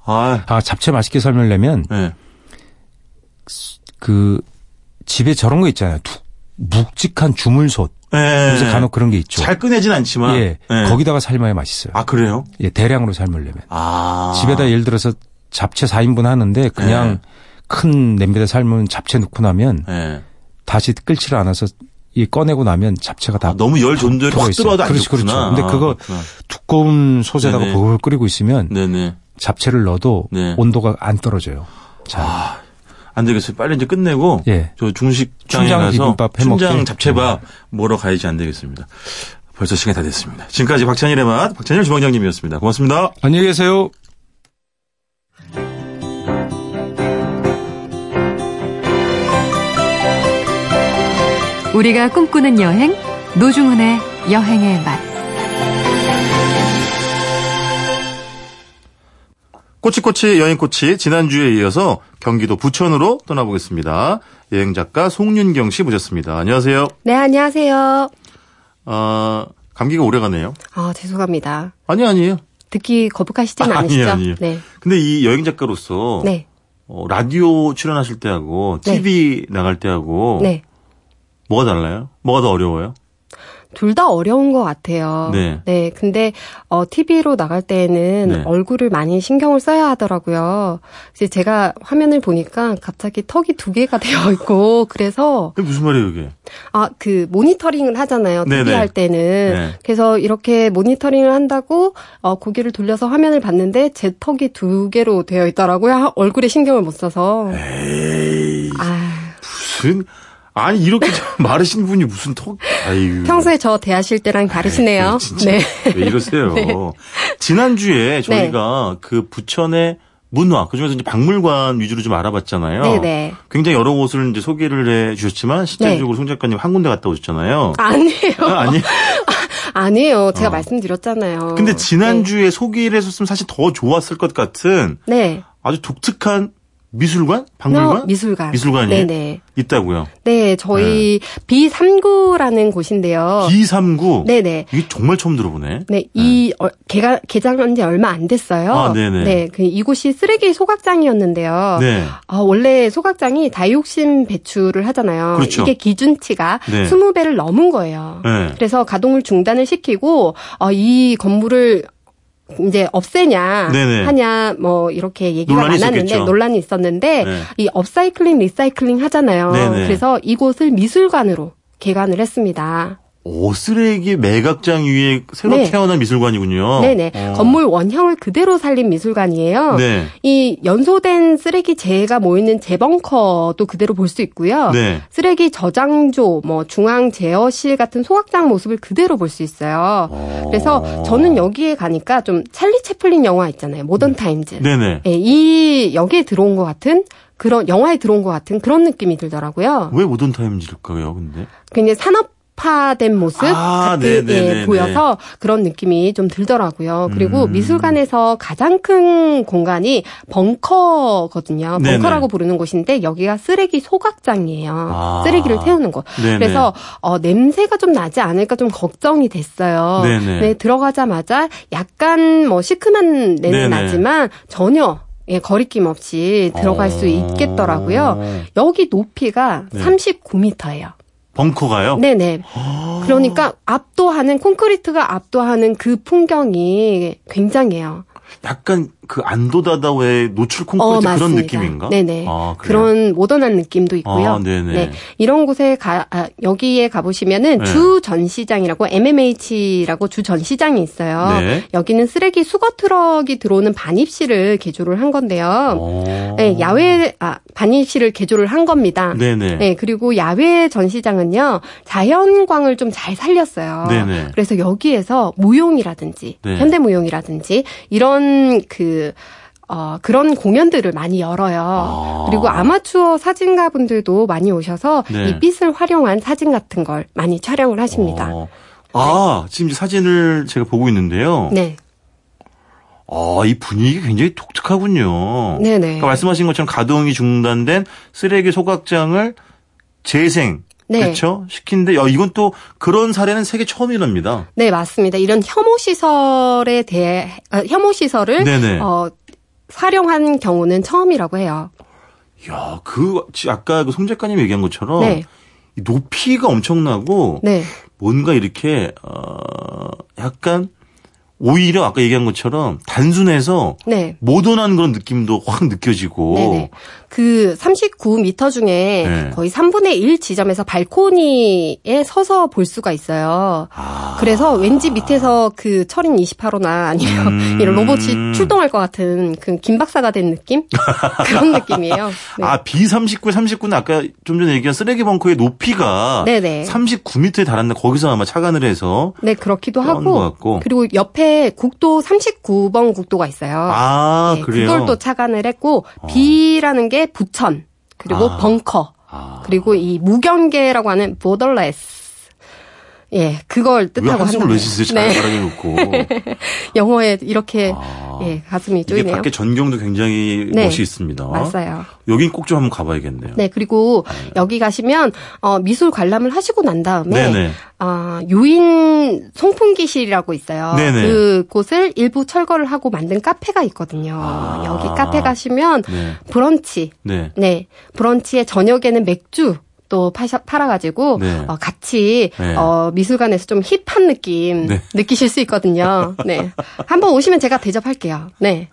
아, 아 잡채 맛있게 설명려면 네. 그 집에 저런 거 있잖아요. 두- 묵직한 주물솥. 네. 요새 간혹 그런 게 있죠. 잘 꺼내진 않지만. 예, 네. 거기다가 삶아야 맛있어요. 아, 그래요? 예, 대량으로 삶으려면. 아. 집에다 예를 들어서 잡채 4인분 하는데 그냥 네. 큰 냄비에다 삶은 잡채 넣고 나면 예. 다시 끓지를 않아서 이 꺼내고 나면 잡채가 다 아, 너무 열 존재로 확. 들어와도 안 그렇죠, 좋구나. 그렇죠. 근데 그거 아. 두꺼운 네네. 보글 끓이고 있으면 네네. 잡채를 넣어도 네. 온도가 안 떨어져요. 자, 아, 안 되겠어요. 빨리 이제 끝내고. 예. 저 중식장에 가서 비빔밥 해먹게. 춘장 잡채밥 먹으러 가야지 안 되겠습니다. 벌써 시간이 다 됐습니다. 지금까지 박찬일의 맛, 박찬일 주방장님이었습니다. 고맙습니다. 안녕히 계세요. 우리가 꿈꾸는 여행 노중훈의 여행의 맛. 꼬치꼬치 여행꼬치 지난주에 이어서 경기도 부천으로 떠나보겠습니다. 여행작가 송윤경 씨 모셨습니다. 안녕하세요. 네, 안녕하세요. 아, 감기가 오래가네요. 아, 죄송합니다. 아니, 아니에요. 듣기 거북하시진 아, 않으시죠? 아니에요, 아니에요. 네. 근데 이 여행작가로서 네. 어, 라디오 출연하실 때하고 네. TV 나갈 때하고 네. 뭐가 달라요? 뭐가 더 어려워요? 둘 다 어려운 것 같아요. 네. 근데, 어, TV로 나갈 때에는 네. 얼굴을 많이 신경을 써야 하더라고요. 이제 제가 화면을 보니까 갑자기 턱이 두 개가 되어 있고, 그래서, 그게 무슨 말이에요, 이게? 아, 그, 모니터링을 하잖아요. TV 네네. 할 때는. 네. 그래서 이렇게 모니터링을 한다고, 어, 고개를 돌려서 화면을 봤는데, 제 턱이 두 개로 되어 있더라고요. 얼굴에 신경을 못 써서. 에이, 아. 무슨, 아니, 이렇게 마르신 분이 무슨 턱, 아유. 평소에 저 대하실 때랑 다르시네요. 아이, 네. 왜 이러세요? 네. 지난주에 저희가 그 부천의 문화, 그중에서 이제 박물관 위주로 좀 알아봤잖아요. 네네. 굉장히 여러 곳을 이제 소개를 해 주셨지만, 실제적으로 송 작가님 한 군데 갔다 오셨잖아요. 아니에요. 아, 아니. 아니에요. 제가 어. 말씀드렸잖아요. 근데 지난주에 소개를 했었으면 사실 더 좋았을 것 같은 네. 네. 아주 독특한 미술관? 박물관? 어, 미술관. 미술관이 네네. 있다고요. 네, 저희 B3구라는 곳인데요. B39. 네네. 이게 정말 처음 들어보네. 네, 이 어, 개가 개장한 지 얼마 안 됐어요. 아, 네네. 네, 그 이곳이 쓰레기 소각장이었는데요. 네. 아, 원래 소각장이 다이옥신 배출을 하잖아요. 그렇죠. 이게 기준치가 네. 20배를 넘은 거예요. 네. 그래서 가동을 중단을 시키고 어, 이 건물을 이제 없애냐 네네. 하냐 뭐 이렇게 얘기가 논란이 많았는데 있었겠죠. 논란이 있었는데 네. 이 업사이클링 리사이클링 하잖아요. 네네. 그래서 이곳을 미술관으로 개관을 했습니다. 오, 쓰레기 매각장 위에 새로 네. 태어난 미술관이군요. 네네. 어. 건물 원형을 그대로 살린 미술관이에요. 네. 이 연소된 쓰레기 재가 모이는 재벙커도 그대로 볼 수 있고요. 네. 쓰레기 저장조, 뭐 중앙 제어실 같은 소각장 모습을 그대로 볼 수 있어요. 어. 그래서 저는 여기에 가니까 좀 찰리 채플린 영화 있잖아요. 모던 타임즈. 네네. 예, 이 여기에 들어온 것 같은 그런 영화에 들어온 것 같은 그런 느낌이 들더라고요. 왜 모던 타임즈일까요, 근데? 굉장히 산업 화된 모습 아, 같은 네네네네. 예, 보여서 그런 느낌이 좀 들더라고요. 그리고 음. 미술관에서 가장 큰 공간이 벙커거든요. 벙커라고 부르는 곳인데 여기가 쓰레기 소각장이에요. 아. 쓰레기를 태우는 곳. 네네. 그래서 어, 냄새가 좀 나지 않을까 좀 걱정이 됐어요. 네네. 네, 들어가자마자 약간 뭐 시큼한 냄새. 나지만 전혀 예, 거리낌 없이 들어갈 수 어. 있겠더라고요. 여기 높이가 네. 39m예요. 벙커가요? 네네. 그러니까 압도하는 콘크리트가 압도하는 그 풍경이 굉장해요. 약간 그 안도 다다오의 노출 콘크리트 그런 맞습니다. 느낌인가? 네네. 아? 그런 모던한 느낌도 있고요. 아, 네네. 네. 이런 곳에 가, 아, 여기에 가보시면은 네. 주 전시장이라고 MMH라고 주 전시장이 있어요. 네. 여기는 쓰레기 수거 트럭이 들어오는 반입실을 개조를 한 건데요. 어. 네, 야외, 아, 반입실을 개조를 한 겁니다. 네네. 네, 그리고 야외 전시장은요, 자연광을 좀 잘 살렸어요. 네네. 그래서 여기에서 무용이라든지, 네. 현대 무용이라든지, 이런 그, 어, 그런 공연들을 많이 열어요. 아. 그리고 아마추어 사진가 분들도 많이 오셔서 네. 이 빛을 활용한 사진 같은 걸 많이 촬영을 하십니다. 어. 아, 지금 사진을 제가 보고 있는데요. 네. 아, 이 분위기 굉장히 독특하군요. 네네. 그러니까 말씀하신 것처럼 가동이 중단된 쓰레기 소각장을 재생, 네. 그렇죠? 시킨데, 야, 이건 또 그런 사례는 세계 처음이랍니다. 네, 맞습니다. 이런 혐오 시설에 대해, 아, 혐오 시설을, 네네. 어, 활용한 경우는 처음이라고 해요. 야, 그 지- 아까 그송 작가님 얘기한 것처럼 네. 이 높이가 엄청나고 네. 뭔가 이렇게 어 약간 오히려 아까 얘기한 것처럼 단순해서 네. 모던한 그런 느낌도 확 느껴지고 네네. 그 39m 중에 네. 거의 3분의 1 지점에서 발코니에 서서 볼 수가 있어요. 아. 그래서 왠지 밑에서 그 철인 28호나 아니면 음. 이런 로봇이 출동할 것 같은 그 김박사가 된 느낌? 그런 느낌이에요. 네. 아, B39, 39는 아까 좀 전에 얘기한 쓰레기 벙커의 높이가 네네. 39m에 달았는데 거기서 아마 착안을 해서 네, 그렇기도 하고. 그리고 옆에 국도 39번 국도가 있어요. 아, 네, 그래요. 그걸 또 착안을 했고 B라는 게 부천 그리고 아. 벙커 아. 그리고 이 무경계라고 하는 borderless 예 그걸 왜 뜻하고 한숨을 내쉬세요? 네. 잘 말해놓고. 영어에 이렇게 아. 예 가슴이 이게 쪼이네요. 밖에 전경도 굉장히 네. 멋이 있습니다. 맞아요. 여긴 꼭 좀 한번 가봐야겠네요. 네 그리고 여기 가시면 어, 미술 관람을 하시고 난 다음에 네네. 아, 유인 송풍기실이라고 있어요. 네네. 그곳을 일부 철거를 하고 만든 카페가 있거든요. 아. 여기 카페 가시면 네. 브런치 네. 네. 브런치에 저녁에는 맥주 또 파셔, 팔아가지고 네. 어, 같이 네. 어, 미술관에서 좀 힙한 느낌 네. 느끼실 수 있거든요. 네. 한번 오시면 제가 대접할게요. 네.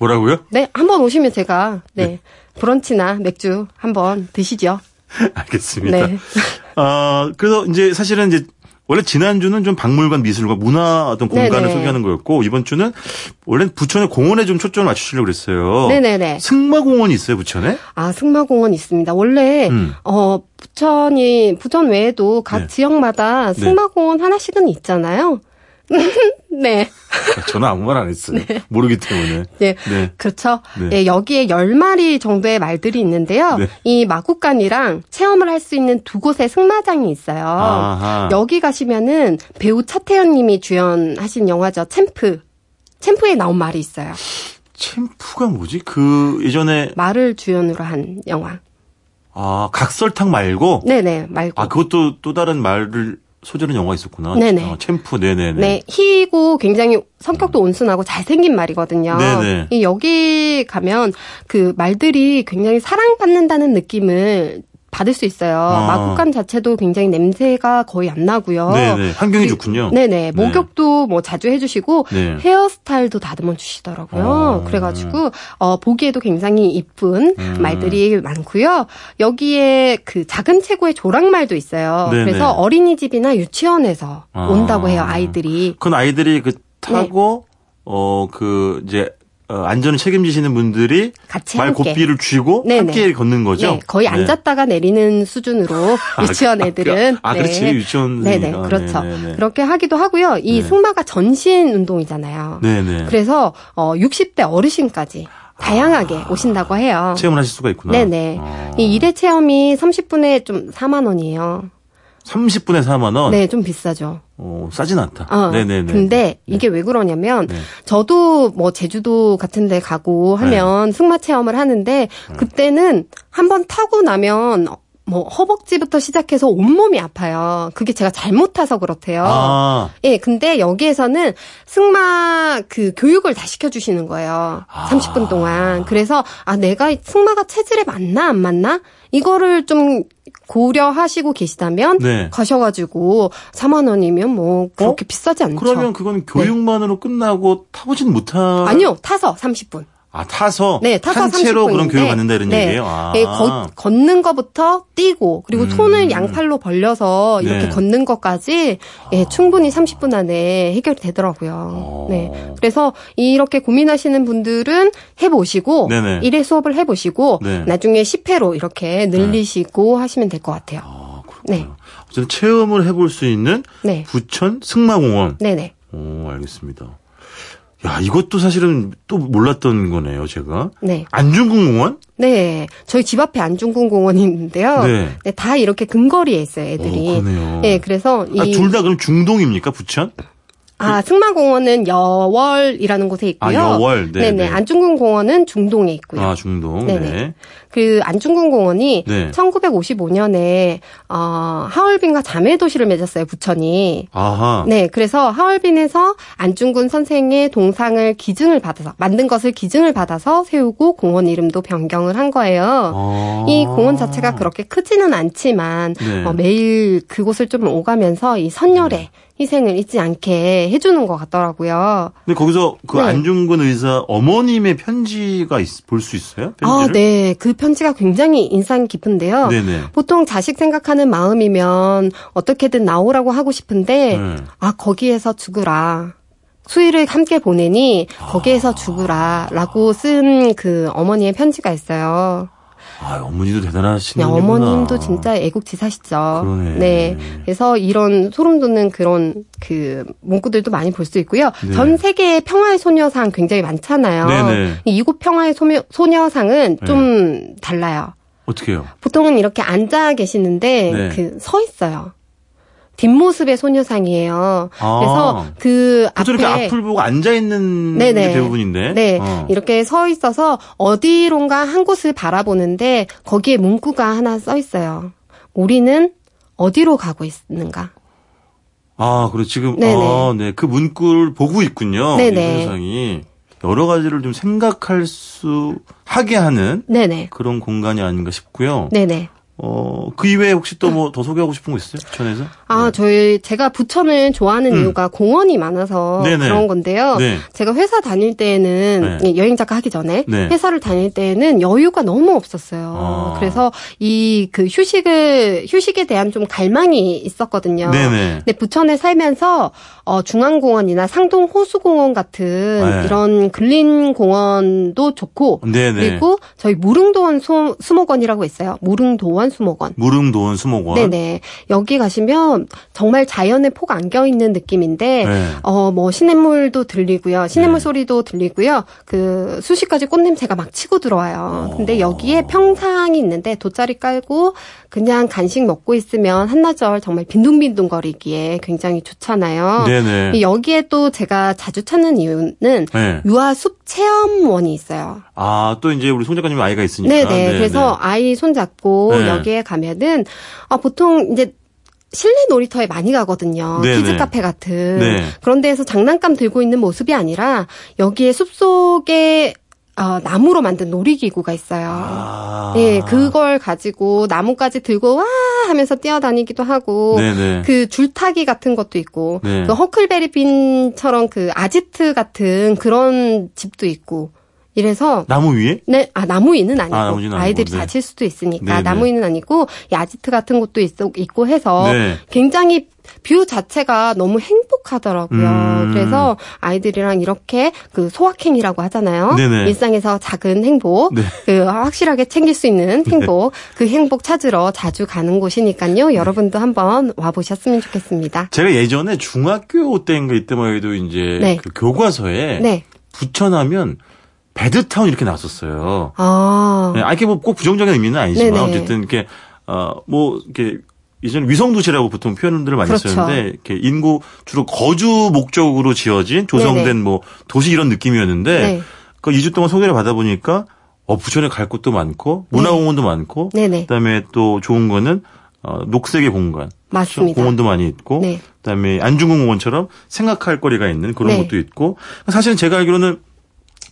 뭐라고요? 네. 한번 오시면 제가 네. 브런치나 맥주 한번 드시죠. 알겠습니다. 네. 아, 그래서 이제 사실은 이제 원래 지난주는 좀 박물관 미술과 문화 어떤 공간을 네네. 소개하는 거였고 이번 주는 원래는 부천의 공원에 좀 초점을 맞추시려고 그랬어요. 네네네. 승마공원이 있어요, 부천에? 아, 승마공원 있습니다. 원래, 음. 어, 부천이, 부천 외에도 각 네. 지역마다 승마공원 하나씩은 있잖아요. 네. 저는 아무 말 안 했어요. 모르기 때문에. 네. 네. 그렇죠. 네. 예, 여기에 10마리 정도의 말들이 있는데요. 네. 이 마국간이랑 체험을 할 수 있는 두 곳의 승마장이 있어요. 아하. 여기 가시면은 배우 차태현 님이 주연하신 영화죠. 챔프. 챔프에 나온 말이 있어요. 챔프가 뭐지? 그 예전에 말을 주연으로 한 영화. 아, 각설탕 말고 네네, 말고. 아, 그것도 또 다른 말을 소재로 영화 있었구나. 네네. 아, 챔프, 네네네. 네, 희고 굉장히 성격도 온순하고 잘생긴 말이거든요. 네네. 이 여기 가면 그 말들이 굉장히 사랑받는다는 느낌을 받을 수 있어요. 아. 마국간 자체도 굉장히 냄새가 거의 안 나고요. 네네. 환경이 그리고- 좋군요. 네네. 목욕도 뭐 자주 해주시고 네. 헤어스타일도 다듬어 주시더라고요. 어. 그래가지고 어 보기에도 굉장히 이쁜 음. 말들이 많고요. 여기에 그 작은 체구의 조랑말도 있어요. 네네. 그래서 어린이집이나 유치원에서 아. 온다고 해요. 아이들이. 그건 아이들이 그 타고 네. 어그 이제 어, 안전을 책임지시는 분들이 같이 말. 고삐를 쥐고 네네. 함께 걷는 거죠. 네, 거의 네. 앉았다가 내리는 수준으로 유치원 애들은 아, 그렇지. 네. 유치원 네네. 그렇죠. 네네네. 그렇게 하기도 하고요. 이 네. 승마가 전신 운동이잖아요. 네네. 그래서 어 60대 어르신까지 다양하게 오신다고 해요. 체험을 하실 수가 있구나. 네네. 어. 이 1회 체험이 30분에 좀 4만 원이에요. 30분에 4만 원. 네, 좀 비싸죠. 어, 싸진 않다. 어, 네네네. 근데 이게 왜 그러냐면 네. 저도 뭐 제주도 같은 데 가고 하면 네. 승마 체험을 하는데 그때는 한번 타고 나면 뭐 허벅지부터 시작해서 온몸이 아파요. 그게 제가 잘못 타서 그렇대요. 아, 예, 근데 여기에서는 승마 그 교육을 다 시켜 주시는 거예요. 아. 30분 동안. 그래서, 아, 내가 승마가 체질에 맞나, 안 맞나? 이거를 좀 고려하시고 계시다면, 네. 가셔가지고, 4만 원이면 뭐, 그렇게 비싸지 않죠. 그러면 그건 교육만으로 끝나고 타보진 못하. 아니요, 타서 30분. 아, 타서? 네, 타서 산채로 30분. 그런 교육을 받는다 이런 네. 얘기예요? 아. 예, 걷, 걷는 것부터 뛰고 그리고 음. 손을 양팔로 벌려서 이렇게 네. 걷는 것까지 예, 충분히 30분 안에 해결이 되더라고요. 어. 네. 그래서 이렇게 고민하시는 분들은 해보시고 네네. 1회 수업을 해보시고 네. 나중에 10회로 이렇게 늘리시고 하시면 될 것 같아요. 아. 네. 어쨌든 체험을 해볼 수 있는 네. 부천 승마공원. 네네. 오, 알겠습니다. 야, 이것도 사실은 또 몰랐던 거네요, 제가. 네. 안중근공원? 네. 저희 집 앞에 안중근 공원이 있는데요. 네. 네, 다 이렇게 근거리에 있어요, 애들이. 오, 그러네요. 네, 그래서 이 아, 둘 다 그럼 중동입니까, 부천? 아, 승마공원은 여월이라는 곳에 있고요. 아, 여월. 네, 네네. 네. 안중근 공원은 중동에 있고요. 아, 중동. 네네. 네. 그 안중근 공원이 네. 1955년에 어, 하얼빈과 자매 도시를 맺었어요, 부천이. 아하. 네, 그래서 하얼빈에서 안중근 선생의 동상을 기증을 받아서 만든 것을 기증을 받아서 세우고 공원 이름도 변경을 한 거예요. 아. 이 공원 자체가 그렇게 크지는 않지만 네. 어, 매일 그곳을 좀 오가면서 이 선열의 희생을 잊지 않게 해주는 것 같더라고요. 근데 거기서 그 네. 안중근 의사 어머님의 편지가 볼 수 있어요? 아, 편지를? 네. 그 편지가 굉장히 인상 깊은데요. 네네. 보통 자식 생각하는 마음이면 어떻게든 나오라고 하고 싶은데, 네. 아, 거기에서 죽으라. 수위를 함께 보내니 거기에서 죽으라. 라고 쓴 그 어머니의 편지가 있어요. 아, 어머니도 대단하신 네, 분이구나. 어머님도 진짜 애국지사시죠. 그러네. 네. 그래서 이런 소름 돋는 그런 그 문구들도 많이 볼 수 있고요. 네. 전 세계의 평화의 소녀상 굉장히 많잖아요. 네네. 이곳 평화의 소녀, 소녀상은 좀 달라요. 어떻게 해요? 보통은 이렇게 앉아 계시는데 네. 그서 있어요. 뒷모습의 소녀상이에요. 아. 그래서 그 앞에 이렇게 앞을 보고 앉아 있는 네네. 게 대부분인데. 네, 어. 이렇게 서 있어서 어디론가 한 곳을 바라보는데 거기에 문구가 하나 써 있어요. 우리는 어디로 가고 있는가? 아, 그래 지금 네네. 아, 네. 그 문구를 보고 있군요. 네네. 이 세상이 여러 가지를 좀 생각할 수 하게 하는 네네, 그런 공간이 아닌가 싶고요. 네네. 어, 그 이외에 혹시 또 뭐 더 소개하고 싶은 거 있어요? 부천에서? 아, 저희 제가 부천을 좋아하는 이유가 공원이 많아서 음. 네네. 그런 건데요. 네. 제가 회사 다닐 때에는 네. 여행 작가 하기 전에 네. 회사를 다닐 때에는 여유가 너무 없었어요. 아. 그래서 이 그 휴식을 휴식에 대한 좀 갈망이 있었거든요. 네네. 근데 부천에 살면서 어, 중앙공원이나 상동 호수공원 같은 네. 이런 근린 공원도 좋고 네네. 그리고 저희 무릉도원 수, 수목원이라고 있어요. 무릉도원 수목원. 무릉도원 수목원. 네네. 여기 가시면 정말 자연의 폭 안겨 있는 느낌인데, 네. 어, 뭐, 시냇물도 들리고요. 시냇물 네. 소리도 들리고요. 그, 수시까지 꽃냄새가 막 치고 들어와요. 어. 근데 여기에 평상이 있는데, 돗자리 깔고, 그냥 간식 먹고 있으면 한나절 정말 빈둥빈둥거리기에 굉장히 좋잖아요. 네네. 이 여기에 또 제가 자주 찾는 이유는, 네. 유아숲 체험원이 있어요. 아, 또 이제 우리 송 작가님 아이가 있으니까. 네네. 그래서 아이 손잡고 네. 여기에 가면은 아, 보통 이제 실내 놀이터에 많이 가거든요. 네네. 키즈 카페 같은. 네. 그런 데에서 장난감 들고 있는 모습이 아니라 여기에 숲속에 어, 나무로 만든 놀이기구가 있어요. 아. 예, 그걸 가지고 나뭇가지 들고 와 하면서 뛰어다니기도 하고 네네. 그 줄타기 같은 것도 있고 네. 그 허클베리핀처럼 그 아지트 같은 그런 집도 있고 이래서 나무 위에? 네, 아 나무 위는 아니고 아, 나무 아이들이 네. 다칠 수도 있으니까 네, 네. 나무 위는 아니고 이 아지트 같은 것도 있, 있고 해서 네. 굉장히 view 자체가 너무 행복하더라고요. 음. 그래서 아이들이랑 이렇게 그 소확행이라고 하잖아요. 네네. 일상에서 작은 행복, 네. 그 확실하게 챙길 수 있는 행복, 그 행복 찾으러 자주 가는 곳이니까요. 여러분도 한번 와 보셨으면 좋겠습니다. 제가 예전에 중학교 때인가 이때만 해도 이제 네. 그 교과서에 네. 부천하면 배드타운 이렇게 나왔었어요. 아. 네, 아, 이게 뭐 꼭 부정적인 의미는 아니지만 네네. 어쨌든 이렇게 어뭐 이렇게 이제는 위성 도시라고 보통 표현들을 많이 그렇죠. 쓰는데 이렇게 인구 주로 거주 목적으로 지어진 조성된 네네. 뭐 도시 이런 느낌이었는데 네. 그 2주 동안 소개를 받아 보니까 어 부천에 갈 곳도 많고 문화공원도 많고 네네. 그다음에 또 좋은 거는 어 녹색의 공간 맞습니다. 공원도 많이 있고 네. 그다음에 안중근 공원처럼 생각할 거리가 있는 그런 네. 것도 있고 사실은 제가 알기로는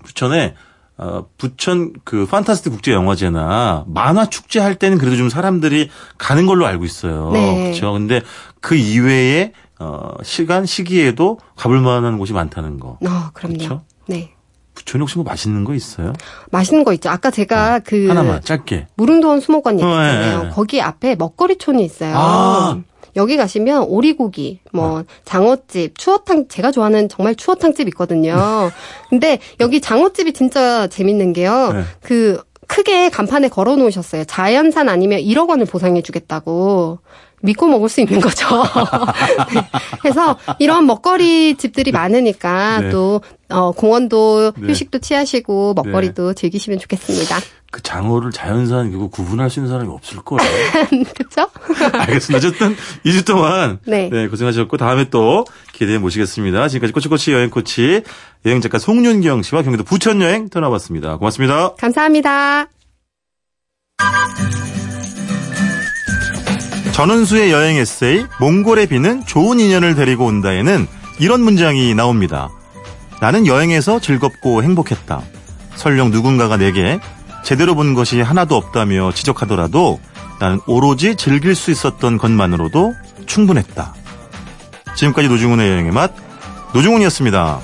부천에 어, 부천 그 판타스틱 국제 영화제나 만화 축제 할 때는 그래도 좀 사람들이 가는 걸로 알고 있어요. 네. 그렇죠. 근데 그 이외에 어, 시간 시기에도 가볼 만한 곳이 많다는 거. 어, 그럼요. 그렇죠? 네. 부천에 혹시 뭐 맛있는 거 있어요? 맛있는 거 있죠. 아까 제가 그 어, 하나만 짧게. 무릉도원 수목원 어, 얘기했잖아요. 예, 예. 거기 앞에 먹거리촌이 있어요. 아. 여기 가시면 오리고기, 뭐 장어집, 추어탕 제가 좋아하는 정말 추어탕집 있거든요. 근데 여기 장어집이 진짜 재밌는 게요. 네. 그 크게 간판에 걸어 놓으셨어요. 자연산 아니면 1억 원을 보상해 주겠다고. 믿고 먹을 수 있는 거죠. 네. 그래서 이런 먹거리 집들이 많으니까 네. 또 어, 공원도 네. 휴식도 취하시고 먹거리도 즐기시면 좋겠습니다. 그 장어를 자연산 그거 구분할 수 있는 사람이 없을 거예요. 그렇죠? 알겠습니다. 어쨌든 2주 동안 네. 고생하셨고 다음에 또 기대해 모시겠습니다. 지금까지 꼬치꼬치 여행 코치 여행 작가 송윤경 씨와 경기도 부천 여행 떠나봤습니다. 고맙습니다. 감사합니다. 전원수의 여행 에세이 몽골의 비는 좋은 인연을 데리고 온다에는 이런 문장이 나옵니다. 나는 여행에서 즐겁고 행복했다. 설령 누군가가 내게 제대로 본 것이 하나도 없다며 지적하더라도 나는 오로지 즐길 수 있었던 것만으로도 충분했다. 지금까지 노중훈의 여행의 맛 노중훈이었습니다.